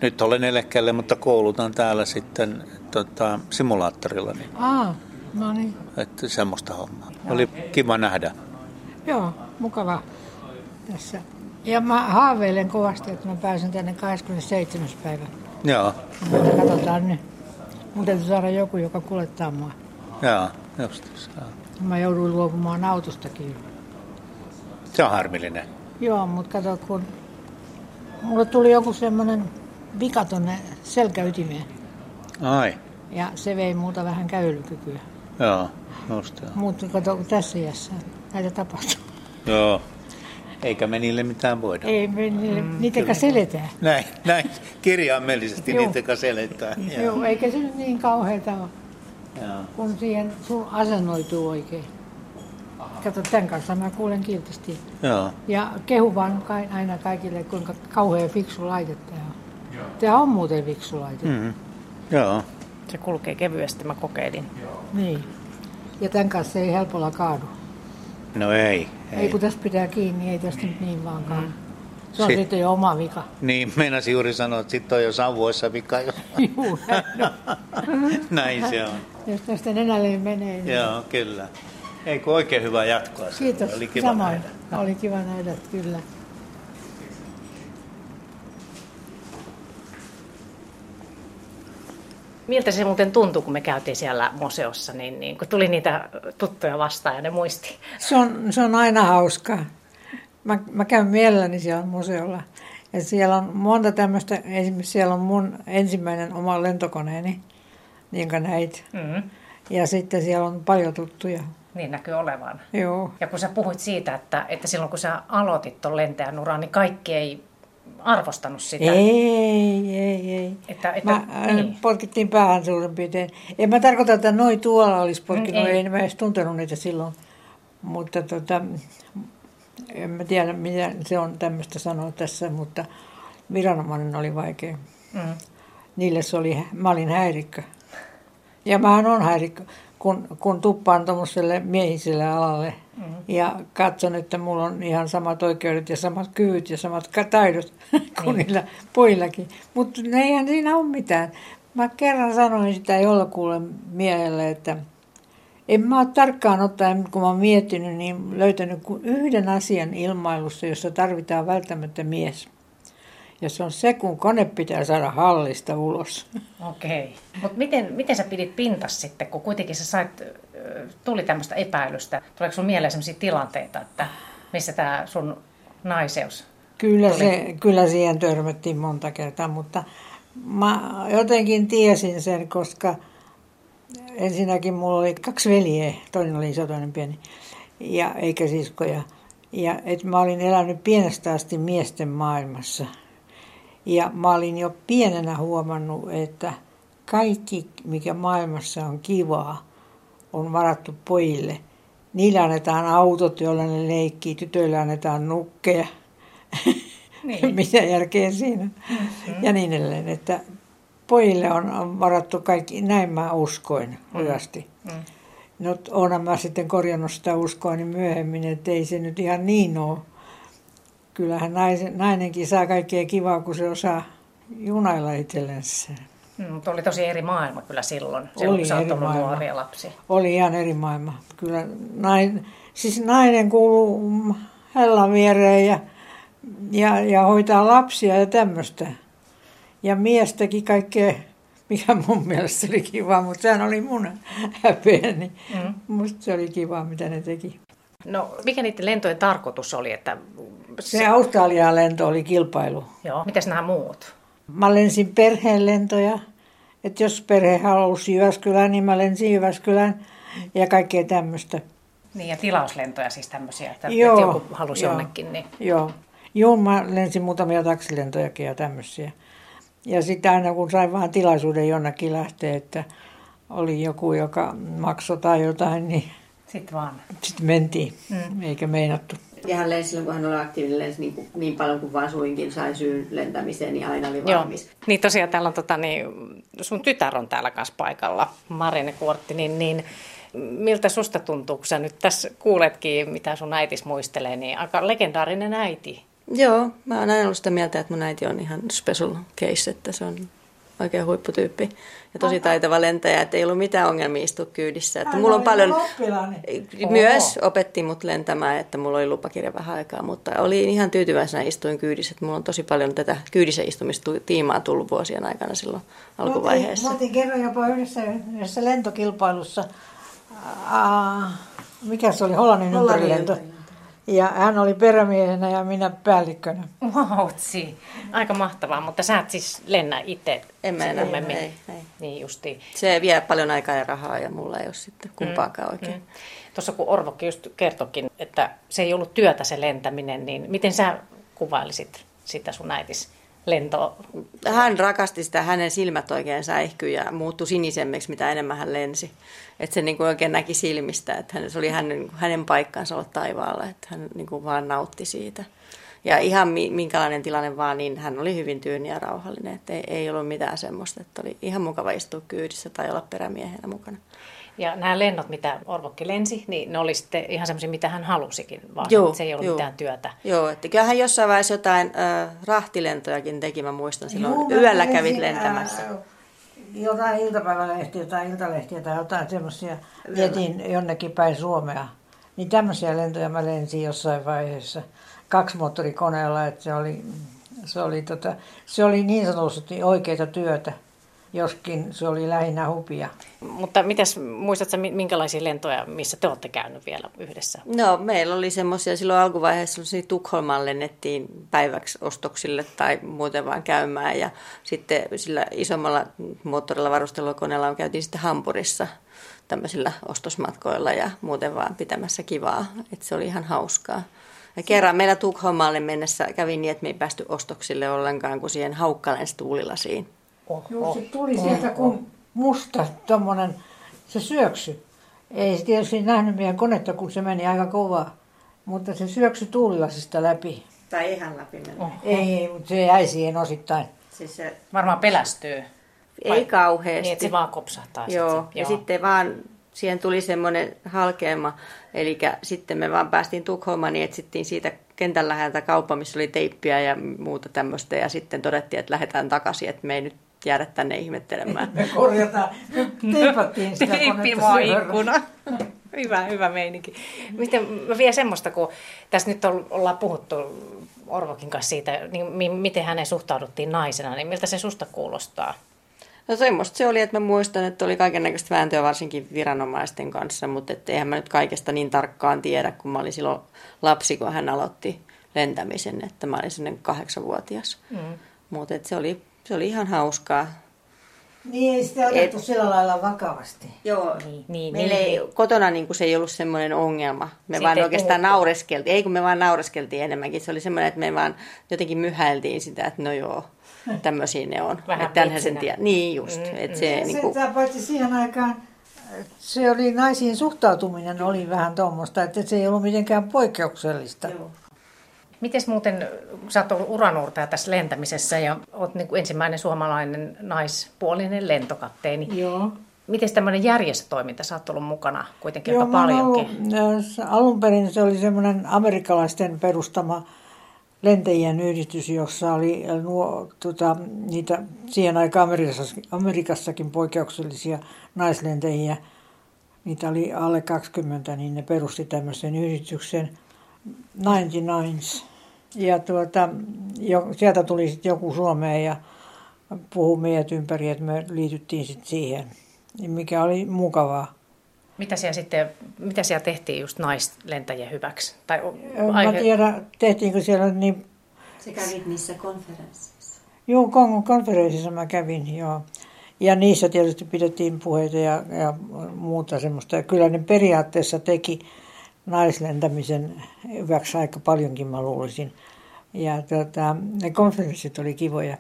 nyt olen eläkkeelle, mutta koulutan täällä sitten tota, simulaattorilla. Niin, Aa, no niin. Että semmoista hommaa. Joo. Oli kiva nähdä. Joo, mukava tässä. Ja mä haaveilen kovasti, että mä pääsen tänne 27. päivä. Joo. Mutta katsotaan nyt. Mun täytyy saada joku, joka kuljettaa mua. Joo, just Mä jouduin luopumaan autostakin. Se on harmillinen. Joo, mutta kato, kun mulle tuli joku semmoinen vika tonne selkäytimeen. Ai. Ja se vei muuta vähän kävelykykyä. Joo, just Mutta kato, tässä iässä näitä tapahtuu. Joo. Eikä me niille mitään voida. Ei me niille, mm, niitä seletään. Näin, näin kirjaimellisesti niitä seletään. Joo, eikä se nyt niin kauheata ole, Joo. kun siihen sun asennoituu oikein. Kato, tämän kanssa mä kuulen kiltisti. Joo. Ja kehu vaan aina kaikille, kuinka kauhean fiksu laite tämä on. Tämä on muuten fiksu laite. Mm. Joo. Se kulkee kevyesti, mä kokeilin. Niin. Ja tämän kanssa ei helpolla kaadu. No ei. Ei, ei kun tästä pitää kiinni, ei tästä nyt niin vaan kaadu. Se on si- sitten jo oma vika. Niin, meinasin juuri sanoa, että sitten on jo sauvoissa vika jo. Juu, näin, näin se on. Jos tästä nenälle menee. Niin... Joo, kyllä. Ei kun oikein hyvää jatkoa. Kiitos. Oli kiva Samoin. nähdä. Oli kiva nähdä, kyllä. Miltä se muuten tuntui, kun me käytiin siellä museossa, niin, niin kun tuli niitä tuttuja vastaan ja ne muisti? Se on, se on aina hauskaa. Mä, mä käyn mielelläni siellä museolla. Ja siellä on monta tämmöistä, esimerkiksi siellä on mun ensimmäinen oma lentokoneeni, niin kuin näit. Mm-hmm. Ja sitten siellä on paljon tuttuja. Niin näkyy olevan. Joo. Ja kun sä puhuit siitä, että, että silloin kun sä aloitit tuon lentäjän uran, niin kaikki ei arvostanut sitä. Ei, ei, ei. Että, että, mä, äh, niin. Potkittiin päähän suurin piirtein. En mä tarkoita, että noin tuolla olisi potkinut, mm, ei. ei mä edes tuntenut niitä silloin. Mutta tota, en mä tiedä, mitä se on tämmöistä sanoa tässä, mutta viranomainen oli vaikea. Mm. Niille se oli, mä olin häirikkö. Ja mähän on häirikkö, kun, kun tuppaan tuommoiselle miehiselle alalle mm-hmm. ja katson, että mulla on ihan samat oikeudet ja samat kyvyt ja samat taidot kuin niin. niillä poillakin. Mutta eihän siinä ole mitään. Mä kerran sanoin sitä jollakulle miehelle, että en mä ole tarkkaan ottaen, kun mä oon miettinyt, niin löytänyt kuin yhden asian ilmailussa, jossa tarvitaan välttämättä mies. Ja se on se, kun kone pitää saada hallista ulos. Okei. Okay. Mutta miten, miten sä pidit pintas sitten, kun kuitenkin sä sait, tuli tämmöistä epäilystä? Tuleeko sun mieleen sellaisia tilanteita, että missä tämä sun naiseus Kyllä, tuli? se, kyllä siihen törmättiin monta kertaa, mutta mä jotenkin tiesin sen, koska ensinnäkin mulla oli kaksi veljeä, toinen oli iso, toinen pieni, ja eikä siskoja. Ja et mä olin elänyt pienestä asti miesten maailmassa – ja mä olin jo pienenä huomannut, että kaikki, mikä maailmassa on kivaa, on varattu pojille. Niillä annetaan autot, joilla ne leikkii, tytöille annetaan nukkeja. Niin. Mitä järkeä siinä? Mm-hmm. Ja niin edelleen. Että pojille on varattu kaikki, näin mä uskoin mm. lujasti. Mm. No onhan mä sitten korjannut sitä uskoa niin myöhemmin, että ei se nyt ihan niin ole kyllähän naisen, nainenkin saa kaikkea kivaa, kun se osaa junailla itsellensä. Mm, mutta oli tosi eri maailma kyllä silloin, silloin oli kun eri maailma. nuoria lapsi. Oli ihan eri maailma. Kyllä nain, siis nainen kuuluu hellan viereen ja, ja, ja hoitaa lapsia ja tämmöistä. Ja mies teki kaikkea, mikä mun mielestä oli kiva, mutta sehän oli mun häpeäni. Mm. Musta se oli kiva, mitä ne teki. No, mikä niiden lentojen tarkoitus oli? Että se, se Australian lento oli kilpailu. Joo, mitäs nämä muut? Mä lensin perheen lentoja. Että jos perhe halusi Jyväskylään, niin mä lensin Jyväskylään ja kaikkea tämmöistä. Niin ja tilauslentoja siis tämmöisiä, että, joo, että joku halusi joo, jonnekin. Niin... Joo. Joo, mä lensin muutamia taksilentojakin ja tämmöisiä. Ja sitten aina kun sain vaan tilaisuuden jonnekin lähteä, että oli joku, joka maksoi tai jotain, niin sitten vaan. Sitten mentiin, mm. eikä meinattu. Ja hän lensi silloin, kun hän oli aktiivinen, lensi niin, kuin, niin paljon kuin vaan suinkin sai syyn lentämiseen, niin aina oli valmis. Joo. Niin tosiaan täällä on tota, niin, sun tytär on täällä kanssa paikalla, Marine Kuortti, niin, niin miltä susta tuntuu, kun sä nyt tässä kuuletkin, mitä sun äitis muistelee, niin aika legendaarinen äiti. Joo, mä oon aina ollut sitä mieltä, että mun äiti on ihan special case, että se on oikein huipputyyppi ja tosi taitava lentäjä, että ei ollut mitään ongelmia istua kyydissä. Että mulla on paljon, myös opetti mut lentämään, että mulla oli lupakirja vähän aikaa, mutta oli ihan tyytyväisenä istuin kyydissä, että mulla on tosi paljon tätä kyydissä istumista tiimaa tullut vuosien aikana silloin alkuvaiheessa. Mä otin kerran jopa yhdessä, yhdessä lentokilpailussa, uh, mikä se oli, Hollannin ympärilento. Ja hän oli perämiehenä ja minä päällikkönä. Vautsi. Aika mahtavaa, mutta sä et siis lennä itse. En mä enää, ei, ei, ei. Niin justiin. Se vie paljon aikaa ja rahaa ja mulla ei ole sitten kumpaakaan mm, oikein. Mm. Tuossa kun Orvokki just kertokin, että se ei ollut työtä se lentäminen, niin miten sä kuvailisit sitä sun äitis lento? Hän rakasti sitä, hänen silmät oikein säihkyi ja muuttui sinisemmiksi, mitä enemmän hän lensi. Että se niin kuin oikein näki silmistä, että hän, se oli hänen, hänen paikkansa olla taivaalla, että hän niin kuin vaan nautti siitä. Ja ihan minkälainen tilanne vaan, niin hän oli hyvin tyyni ja rauhallinen, että ei, ei ollut mitään semmoista, että oli ihan mukava istua kyydissä tai olla perämiehenä mukana. Ja nämä lennot, mitä Orvokki lensi, niin ne oli sitten ihan semmoisia, mitä hän halusikin, vaan joo, se ei ollut joo. mitään työtä. Joo, että kyllähän jossain vaiheessa jotain äh, rahtilentojakin teki, mä muistan silloin joo, yöllä kävit lentämässä. Äh, jotain iltapäivälehtiä tai iltalehtiä tai jotain semmoisia vietiin jonnekin päin Suomea. Niin tämmöisiä lentoja mä lensin jossain vaiheessa kaksimoottorikoneella, että se oli, se oli, tota, se oli niin sanotusti oikeita työtä joskin se oli lähinnä hupia. Mutta mitäs, muistatko minkälaisia lentoja, missä te olette käynyt vielä yhdessä? No meillä oli semmoisia silloin alkuvaiheessa, niin Tukholmaan lennettiin päiväksi ostoksille tai muuten vaan käymään ja sitten sillä isommalla moottorilla varustelukoneella on käytiin sitten Hampurissa tämmöisillä ostosmatkoilla ja muuten vaan pitämässä kivaa, että se oli ihan hauskaa. Ja kerran meillä Tukholmaalle mennessä kävi niin, että me ei päästy ostoksille ollenkaan, kun siihen haukkalensi tuulilasiin. Joo, se tuli oho. sieltä kuin musta tommonen, se syöksy. Ei se tietysti nähnyt meidän konetta, kun se meni aika kovaa. Mutta se syöksy tuulilasista läpi. Tai ihan läpi meni. Ei, mutta se jäi siihen osittain. Siis se... Varmaan pelästyy. Ei Vai... kauheasti. Niin, että se vaan kopsahtaa. Joo, sit se, ja joo. sitten vaan siihen tuli semmoinen halkeama. Eli sitten me vaan päästiin Tukholmaan, niin etsittiin siitä kentän läheltä kauppa, missä oli teippiä ja muuta tämmöistä. Ja sitten todettiin, että lähdetään takaisin, että me ei nyt jäädä tänne ihmettelemään. Me korjataan, me teipattiin sitä ikkuna. hyvä, hyvä meininki. Miten, mä vielä semmoista, kun tässä nyt ollaan puhuttu Orvokin kanssa siitä, niin miten hänen suhtauduttiin naisena, niin miltä se susta kuulostaa? No semmoista se oli, että mä muistan, että oli kaiken näköistä vääntöä varsinkin viranomaisten kanssa, mutta et eihän mä nyt kaikesta niin tarkkaan tiedä, kun mä olin silloin lapsi, kun hän aloitti lentämisen, että mä olin sinne kahdeksanvuotias. Mm. Mutta se oli se oli ihan hauskaa. Niin, ei sitä otettu Et, sillä lailla vakavasti. Joo, niin, niin, meillä niin, ei, niin. kotona niin kuin se ei ollut semmoinen ongelma. Me Siitä vaan oikeastaan puhuttu. naureskeltiin. Ei kun me vaan naureskeltiin enemmänkin. Se oli semmoinen, että me vaan jotenkin myhäiltiin sitä, että no joo, tämmöisiä ne on. Vähän että sen tiedä. Niin just. Mm, että se, mm. niin kuin... Paitsi siihen aikaan se oli naisiin suhtautuminen oli vähän tuommoista, että se ei ollut mitenkään poikkeuksellista. Joo. Miten muuten, sä oot ollut uranuurtaja tässä lentämisessä ja oot niin kuin ensimmäinen suomalainen naispuolinen lentokapteeni. Joo. Miten tämmöinen järjestötoiminta, sä oot ollut mukana kuitenkin Joo, aika paljonkin? Ollut, alun perin se oli semmoinen amerikkalaisten perustama lentäjien yhdistys, jossa oli nuo, tota, niitä siihen aikaan Amerikassakin, Amerikassakin poikkeuksellisia naislentäjiä. Niitä oli alle 20, niin ne perusti tämmöisen yhdistyksen 99 ja tuota, jo, sieltä tuli sitten joku Suomeen ja puhui meidät ympäri, että me liityttiin sitten siihen, mikä oli mukavaa. Mitä siellä sitten, mitä siellä tehtiin just naislentäjien hyväksi? Tai aihe... Mä tiedän, tehtiinkö siellä niin... Se kävit niissä konferensseissa? Joo, konferenssissa mä kävin, joo. Ja niissä tietysti pidettiin puheita ja, ja muuta semmoista. Ja kyllä ne periaatteessa teki naislentämisen hyväksi aika paljonkin mä luulisin. Ja tota, ne konferenssit oli kivoja,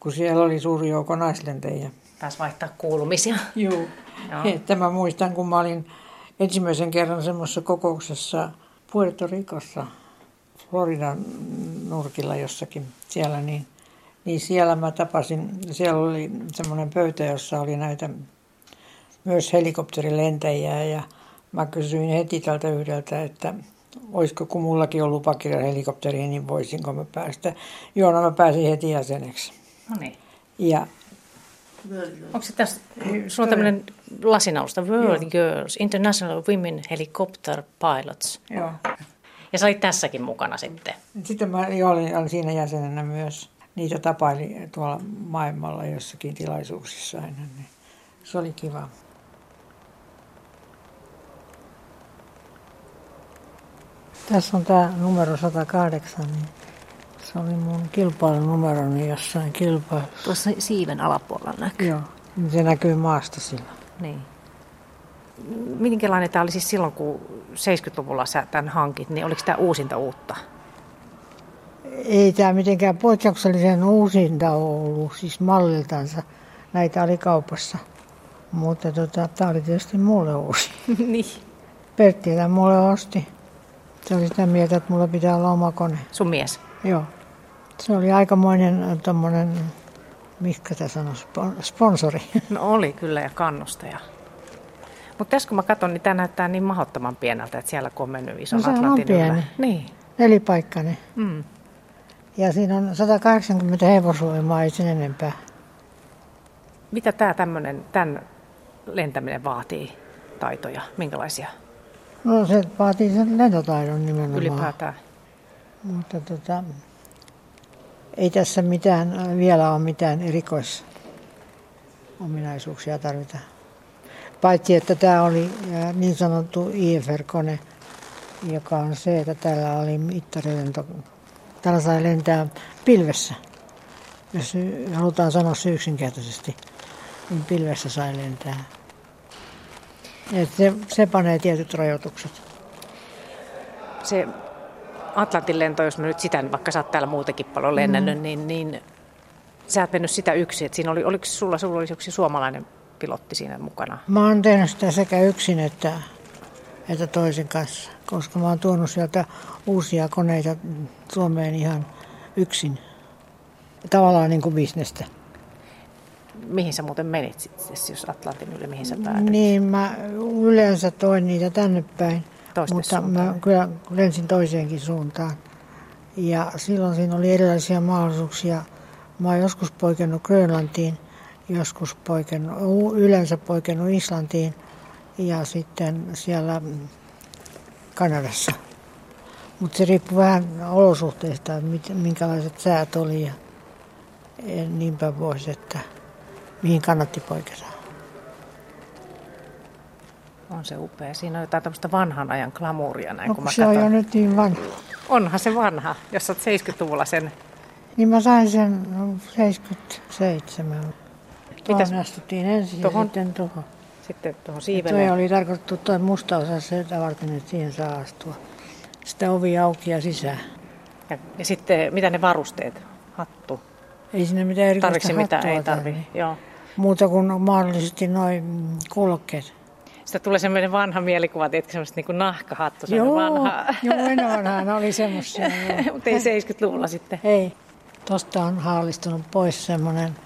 kun siellä oli suuri joukko naislentäjiä. Taas vaihtaa kuulumisia. Joo. Että mä muistan, kun mä olin ensimmäisen kerran semmoisessa kokouksessa Puerto Ricossa, Floridan nurkilla jossakin siellä, niin, niin siellä mä tapasin, siellä oli semmoinen pöytä, jossa oli näitä myös helikopterilentäjiä ja Mä kysyin heti tältä yhdeltä, että, olisiko kun mullakin on lupakirja helikopteriin, niin voisinko mä päästä. Joo, no mä pääsin heti jäseneksi. No niin. Ja Onko se tässä, sulla on tämmöinen lasinausta, World Joo. Girls, International Women Helicopter Pilots. Joo. Ja sä olit tässäkin mukana sitten. Sitten mä jo olin, olin siinä jäsenenä myös. Niitä tapaili tuolla maailmalla jossakin tilaisuuksissa aina. Niin se oli kiva. Tässä on tämä numero 108, niin se oli mun kilpailunumeroni jossain kilpailussa. Tuossa siiven alapuolella näkyy. Joo, se näkyy maasta sillä. Niin. Minkälainen tämä oli siis silloin, kun 70-luvulla sä tämän hankit, niin oliko tämä uusinta uutta? Ei tämä mitenkään poikkeuksellisen uusinta ollut, siis malliltansa. Näitä oli kaupassa. Mutta tota, tämä oli tietysti mulle uusi. niin. Pertti tämän mulle osti. Se oli sitä mieltä, että mulla pitää olla oma kone. Sun mies? Joo. Se oli aikamoinen äh, tommonen, mikä tämä sanoi, sponsori. No oli kyllä ja kannustaja. Mutta tässä kun mä katson, niin tämä näyttää niin mahdottoman pieneltä, että siellä kun on mennyt ison no, Atlantin on pieni. Niin. Nelipaikkainen. Mm. Ja siinä on 180 hevosvoimaa, ei sen enempää. Mitä tämä tämmöinen, tämän lentäminen vaatii taitoja? Minkälaisia? No se vaatii sen lentotaidon nimenomaan. Ylipäätään. Mutta tota, ei tässä mitään, vielä ole mitään erikoisominaisuuksia tarvita. Paitsi, että tämä oli niin sanottu IFR-kone, joka on se, että täällä oli mittarilento. Täällä sai lentää pilvessä. Jos halutaan sanoa se yksinkertaisesti, niin pilvessä sai lentää. Et se, se panee tietyt rajoitukset. Se Atlantin lento, jos mä nyt sitä, vaikka sä oot täällä muutenkin paljon lennännyt, mm. niin, niin sä oot mennyt sitä yksin. Siinä oli, oliko sulla, sulla oli yksi suomalainen pilotti siinä mukana? Mä oon tehnyt sitä sekä yksin että, että toisen kanssa, koska mä oon tuonut sieltä uusia koneita Suomeen ihan yksin. Tavallaan niin kuin bisnestä. Mihin sä muuten menit sitten, jos Atlantin yli, mihin sä päädyit? Niin, mä yleensä toin niitä tänne päin. Toiste mutta suuntaan. mä kyllä lensin toiseenkin suuntaan. Ja silloin siinä oli erilaisia mahdollisuuksia. Mä oon joskus poikennut Grönlantiin, joskus poikennut, yleensä poikennut Islantiin ja sitten siellä Kanadassa. Mutta se riippuu vähän olosuhteista, minkälaiset säät oli ja niinpä pois, että mihin kannatti poiketa. On se upea. Siinä on jotain tämmöistä vanhan ajan glamuuria näin, no, kun mä se katson. on jo nyt niin vanha. Onhan se vanha, jos olet 70-luvulla sen. Niin mä sain sen no, 77. Mitäs? Tuohon astuttiin ensin Tohon? ja sitten tuohon. Sitten tuohon Tuo siivelle. oli tarkoitettu tuo musta osa sitä varten, että siihen saa astua. Sitä ovi auki ja sisään. Ja, ja sitten mitä ne varusteet? Hattu. Ei sinne mitään erikoista Tarvitsi mitään? Ei tarvi. Joo. Muuta kuin mahdollisesti noin kuulokkeet. Sitä tulee semmoinen vanha mielikuva, tiedätkö, semmoista niin nahkahattu, Joo, vanha. joo, ennen vanhaan oli semmoisia. Mutta ei 70-luvulla sitten. Ei. Tosta on haalistunut pois semmoinen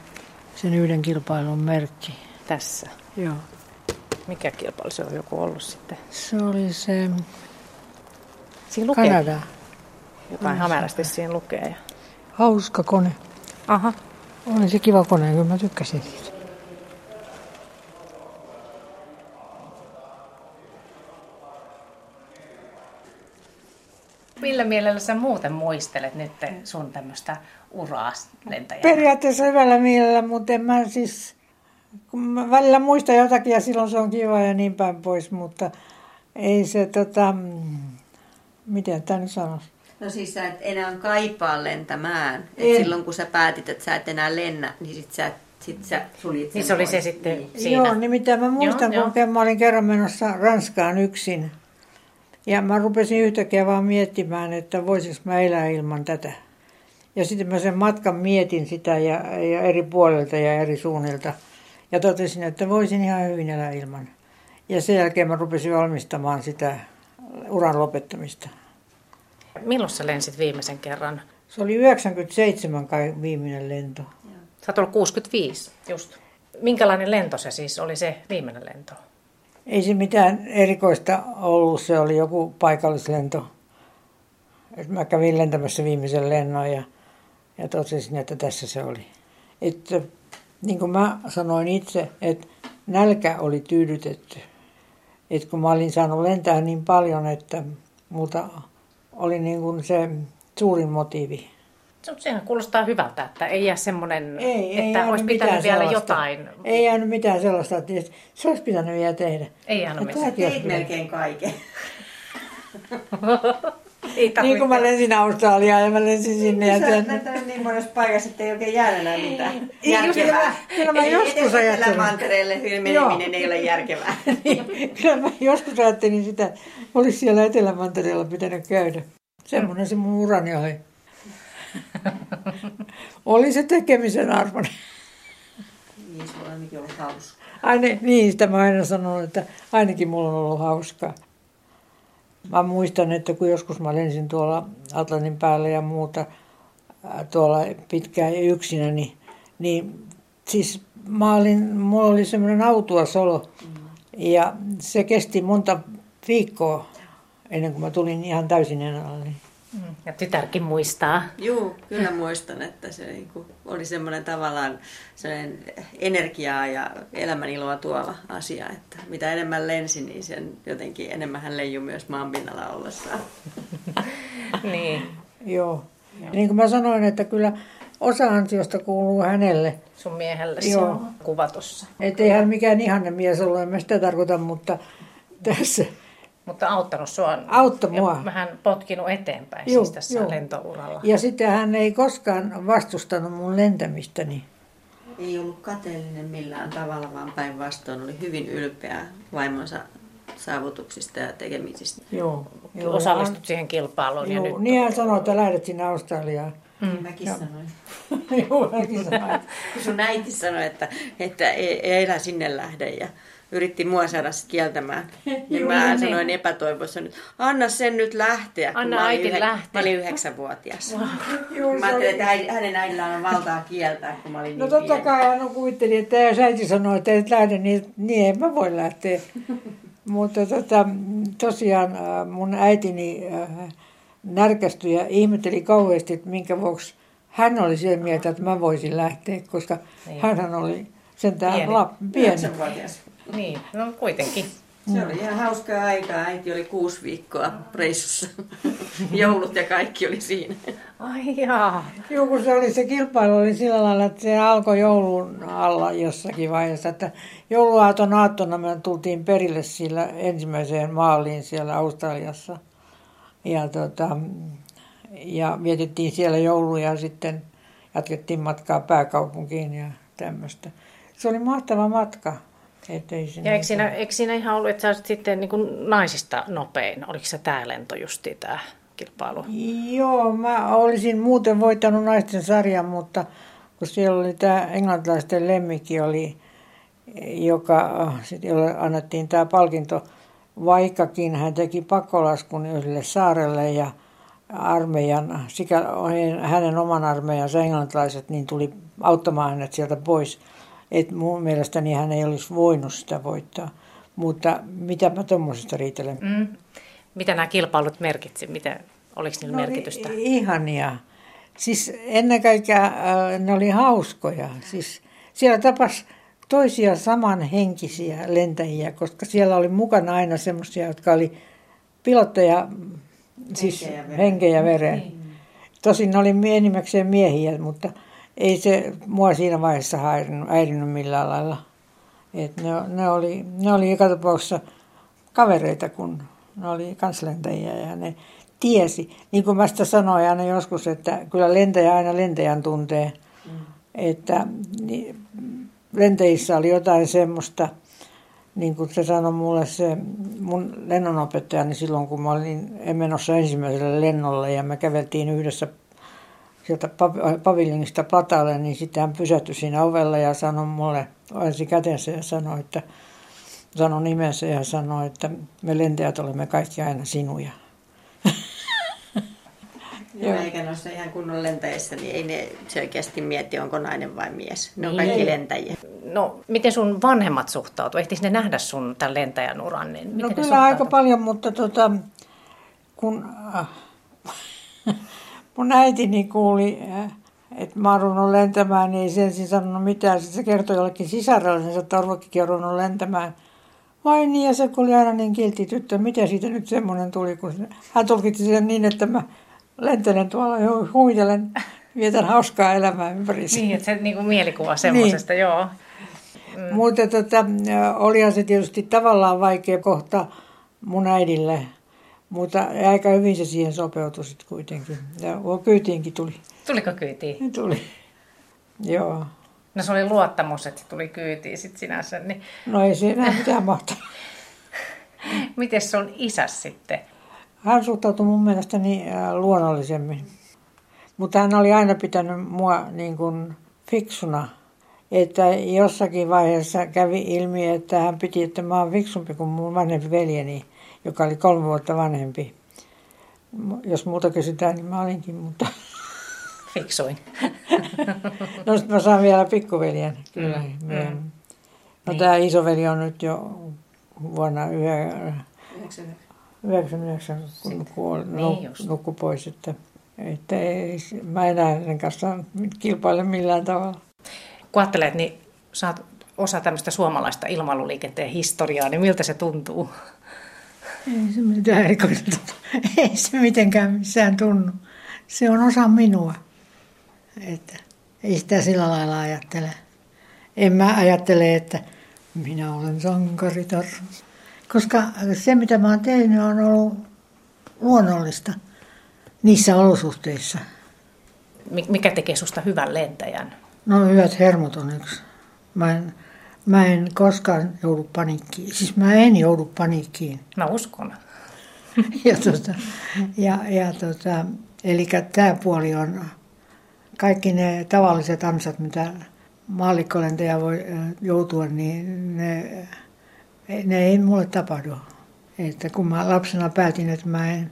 sen yhden kilpailun merkki. Tässä. Joo. Mikä kilpailu se on joku ollut sitten? Se oli se Siinä lukee. Kanada. Jotain hämärästi siinä lukee. Ja... Hauska kone. Aha. Oli se kiva kone, kyllä mä tykkäsin siitä. Millä mielellä sä muuten muistelet nyt sun tämmöistä uraa lentäjänä? Periaatteessa hyvällä mielellä, mutta en mä siis, kun mä välillä muistan jotakin ja silloin se on kiva ja niin päin pois, mutta ei se tota, mm, miten tämä nyt sanoisi? No siis sä et enää kaipaa lentämään. Et silloin kun sä päätit, että sä et enää lennä, niin sit sä, sit sä suljit sen Niin se oli se sitten Niin. siinä. Joo, nimittäin mä muistan, Joo, kun mä olin kerran menossa Ranskaan yksin. Ja mä rupesin yhtäkkiä vaan miettimään, että voisinko mä elää ilman tätä. Ja sitten mä sen matkan mietin sitä ja, ja eri puolilta ja eri suunnilta. Ja totesin, että voisin ihan hyvin elää ilman. Ja sen jälkeen mä rupesin valmistamaan sitä uran lopettamista. Milloin sä lensit viimeisen kerran? Se oli 97 kai viimeinen lento. Sä oot ollut 65, just. Minkälainen lento se siis oli se viimeinen lento? Ei se mitään erikoista ollut, se oli joku paikallislento. Mä kävin lentämässä viimeisen lennon ja, ja totesin, että tässä se oli. Että, niin kuin mä sanoin itse, että nälkä oli tyydytetty. Että kun mä olin saanut lentää niin paljon, että multa oli niin kuin se suurin motiivi. Sehän kuulostaa hyvältä, että ei jää semmoinen, ei, että ei olisi pitänyt vielä sellaista. jotain. Ei jäänyt mitään sellaista, että se olisi pitänyt vielä tehdä. Ei jäänyt mitään. Teit melkein kaiken. Ei niin kuin mä lensin Australiaan ja mä lensin sinne. Ja sen... Sä niin monessa paikassa, että ei oikein jäänyt enää mitään järkevää. Kyllä mä joskus ajattelin. mantereelle meneminen ei ole järkevää. niin, kyllä mä joskus ajattelin sitä, olisi siellä Etelämantereella pitänyt käydä. Semmoinen se mun urani oli. oli se tekemisen arvoinen. Niin, sulla on ainakin ollut hauskaa. Aine, niin, sitä mä aina sanon, että ainakin mulla on ollut hauskaa. Mä muistan, että kun joskus mä lensin tuolla Atlantin päällä ja muuta tuolla pitkään ja yksinä, niin, niin siis mä olin, mulla oli semmoinen autua solo. Mm. Ja se kesti monta viikkoa ennen kuin mä tulin ihan täysin enää. Mm. Ja tytärkin muistaa. Joo, kyllä muistan, että se niinku oli semmoinen tavallaan semmoinen energiaa ja elämäniloa tuova asia, että mitä enemmän lensi, niin sen jotenkin enemmän hän leijui myös maanpinnalla ollessaan. niin. Joo. Ja niin kuin mä sanoin, että kyllä osa ansiosta kuuluu hänelle. Sun miehelle Joo. se on kuvatossa. Että ei hän mikään ihanne mies ollut, en mä sitä tarkoita, mutta tässä mutta auttanut sua. Auttoi mua. Vähän potkinut eteenpäin joo, siis tässä joo. lentouralla. Ja sitten hän ei koskaan vastustanut mun lentämistäni. Ei ollut kateellinen millään tavalla, vaan päinvastoin oli hyvin ylpeä vaimonsa saavutuksista ja tekemisistä. Joo. joo Osallistut hän... siihen kilpailuun. Joo, ja nyt niin hän sanoi, että lähdet sinne Australiaan. Mm. Niin mäkin ja. sanoin. Joo, mäkin sanoin. Kun sun äiti sanoi, että, että ei, ei elä sinne lähde. Ja yritti mua saada kieltämään. Ja mä niin. sanoin epätoivossa nyt, anna sen nyt lähteä. Anna kun mä olin, yhä, lähteä. mä olin yhdeksänvuotias. Wow. mä ajattelin, että hänen äidillään on valtaa kieltää, kun mä olin No niin totta pieni. kai hän kuvitteli, että jos äiti sanoi, että et lähde, niin, niin en mä voi lähteä. Mutta tota, tosiaan äh, mun äitini äh, närkästyi ja ihmetteli kauheasti, että minkä vuoksi hän oli sen mieltä, että mä voisin lähteä, koska niin. hän oli sentään pieni. La, pieni. Niin, no kuitenkin. Se oli ihan hauskaa aikaa. Äiti oli kuusi viikkoa reissussa. Joulut ja kaikki oli siinä. Ai jaa. Joo, kun se, oli, se kilpailu oli sillä lailla, että se alkoi joulun alla jossakin vaiheessa. Että jouluaaton aattona me tultiin perille sillä ensimmäiseen maaliin siellä Australiassa. Ja, tota, ja vietettiin siellä jouluja ja sitten jatkettiin matkaa pääkaupunkiin ja tämmöistä. Se oli mahtava matka. Ettei se ja eikö siinä, eikö siinä ihan ollut, että sä olisit sitten niin kuin naisista nopein? Oliko se tämä lento justi tämä kilpailu? Joo, mä olisin muuten voittanut naisten sarjan, mutta kun siellä oli tämä englantilaisten lemmikki, oli, joka, jolle annettiin tämä palkinto, vaikkakin hän teki pakolaskun yhdelle saarelle ja armeijan, sikä, hänen oman armeijansa englantilaiset, niin tuli auttamaan hänet sieltä pois – että mun mielestäni hän ei olisi voinut sitä voittaa. Mutta mitä mä tuommoisesta riitelen? Mm. Mitä nämä kilpailut merkitsi? Mitä, oliko niillä no, merkitystä? Ihania. Siis ennen kaikkea äh, ne oli hauskoja. Siis siellä tapas toisia samanhenkisiä lentäjiä, koska siellä oli mukana aina semmoisia, jotka oli pilotteja, siis henkeä ja veren. Niin. Tosin ne oli enimmäkseen miehiä, mutta ei se mua siinä vaiheessa häirinyt, häirinyt millään lailla. Et ne, ne, oli, ne oli joka tapauksessa kavereita, kun ne oli kanslentäjiä ja ne tiesi. Niin kuin mä sitä sanoin aina joskus, että kyllä lentäjä aina lentäjän tuntee. Mm. Että niin, lentäjissä oli jotain semmoista, niin kuin se sanoi mulle se mun lennonopettajani silloin, kun mä olin menossa ensimmäiselle lennolle ja me käveltiin yhdessä sieltä paviljongista Platalle, niin sitten hän pysähtyi siinä ovella ja sanoi mulle, ojensi kätensä ja sanoi, että sanoi nimensä ja sanoi, että me lentäjät olemme kaikki aina sinuja. Joo, eikä noissa ihan kunnon lentäjissä, niin ei ne selkeästi mieti, onko nainen vai mies. Ne on niin. kaikki lentäjiä. No, miten sun vanhemmat suhtautu? Ehtiikö ne nähdä sun tämän lentäjän uran? Niin no kyllä aika paljon, mutta tota, kun... Mun äitini kuuli, että mä oon ruvennut lentämään, niin ei sen ensin sanonut mitään. Sitten se kertoi jollekin sisarellensa, että Orvokkikin on ruvennut lentämään. Vai niin, ja se oli aina niin kiltti tyttö, mitä siitä nyt semmoinen tuli, kun hän tulkitsi sen niin, että mä lentelen tuolla ja huitelen, vietän hauskaa elämää ympäri. Niin, että se niin kuin mielikuva semmoisesta, niin. joo. Mm. Mutta tota, olihan se tietysti tavallaan vaikea kohta mun äidille, mutta aika hyvin se siihen sopeutui sitten kuitenkin. Ja kyytiinkin tuli. Tuliko kyytiin? Tuli, joo. No se oli luottamus, että tuli kyytiin sitten sinänsä. Niin... No ei siinä mitään mahtavaa. Miten se on isä sitten? Hän suhtautui mun mielestäni luonnollisemmin. Mutta hän oli aina pitänyt mua niin kuin fiksuna. Että jossakin vaiheessa kävi ilmi, että hän piti, että mä oon fiksumpi kuin mun vanhempi veljeni, joka oli kolme vuotta vanhempi. Jos muuta kysytään, niin mä olinkin, mutta... Fiksuin. no sitten mä saan vielä pikkuveljen, kyllä. Mm. Mm. No niin. tämä isoveli on nyt jo vuonna 99, kun kuoli, niin nukkui pois, että, että ei, mä enää hänen kanssaan kilpaile millään tavalla. Kun ajattelet, niin sä oot osa tämmöistä suomalaista ilmailuliikenteen historiaa, niin miltä se tuntuu? Ei se mitään erikoista Ei se mitenkään missään tunnu. Se on osa minua. Että ei sitä sillä lailla ajattele. En mä ajattele, että minä olen sankaritar. Koska se, mitä mä oon tehnyt, on ollut luonnollista niissä olosuhteissa. Mikä tekee susta hyvän lentäjän? No hyvät hermot on yksi. Mä en, mä en koskaan joudu paniikkiin. Siis mä en joudu paniikkiin. Mä uskon. ja tota, ja, ja tota, eli tämä puoli on kaikki ne tavalliset ansat, mitä maallikkolentäjä voi joutua, niin ne, ne ei mulle tapahdu. Että kun mä lapsena päätin, että mä en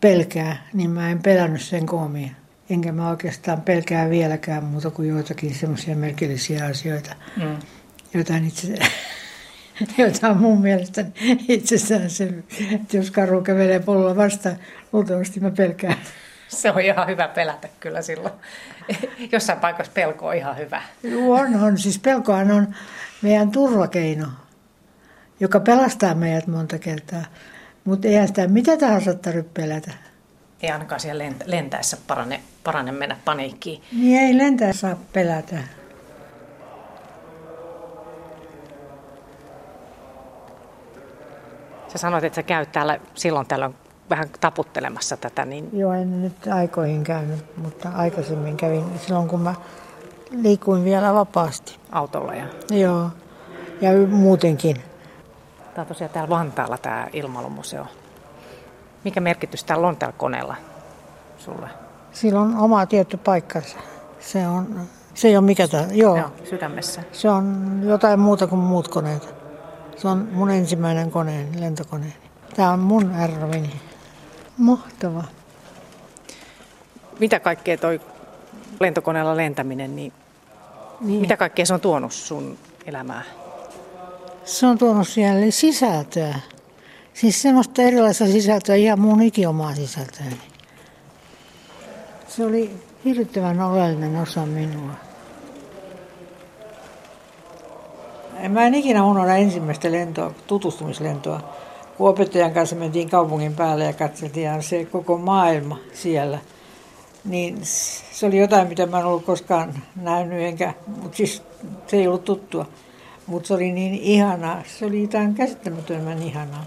pelkää, niin mä en pelännyt sen koomia. Enkä mä oikeastaan pelkää vieläkään muuta kuin joitakin semmoisia merkillisiä asioita, mm. Joita, itse, joita on mun mielestä itsessään se, että jos karhu kävelee polulla vastaan, luultavasti mä pelkään. Se on ihan hyvä pelätä kyllä silloin. Jossain paikassa pelko on ihan hyvä. On, on. Siis pelkohan on meidän turvakeino, joka pelastaa meidät monta kertaa. Mutta eihän sitä mitä tahansa tarvitse pelätä. Ei ainakaan siellä lentäessä parane, parane mennä paniikkiin. Niin ei lentäessä saa pelätä. Sä sanoit, että sä käyt täällä silloin tällöin vähän taputtelemassa tätä. Niin... Joo, en nyt aikoihin käynyt, mutta aikaisemmin kävin silloin, kun mä liikuin vielä vapaasti. Autolla ja? Joo, ja muutenkin. Tämä on tosiaan täällä Vantaalla tämä ilmailumuseo. Mikä merkitys täällä on tällä koneella sulle? Sillä on oma tietty paikkansa. Se, on, se ei ole mikä tämä. Joo. Joo, sydämessä. Se on jotain muuta kuin muut koneet. Se on mun ensimmäinen koneeni, lentokoneeni. Tämä on mun Ervini. Mahtava. Mitä kaikkea toi lentokoneella lentäminen, niin, niin. mitä kaikkea se on tuonut sun elämään? Se on tuonut siellä sisältöä. Siis semmoista erilaista sisältöä, ihan mun ikiomaa sisältöä. Se oli hirvittävän oleellinen osa minua. Mä en ikinä unohda ensimmäistä lentoa, tutustumislentoa kun opettajan kanssa mentiin kaupungin päälle ja katseltiin se koko maailma siellä, niin se oli jotain, mitä mä en ollut koskaan nähnyt, enkä, mutta siis se ei ollut tuttua. Mutta se oli niin ihanaa, se oli jotain käsittämättömän ihanaa.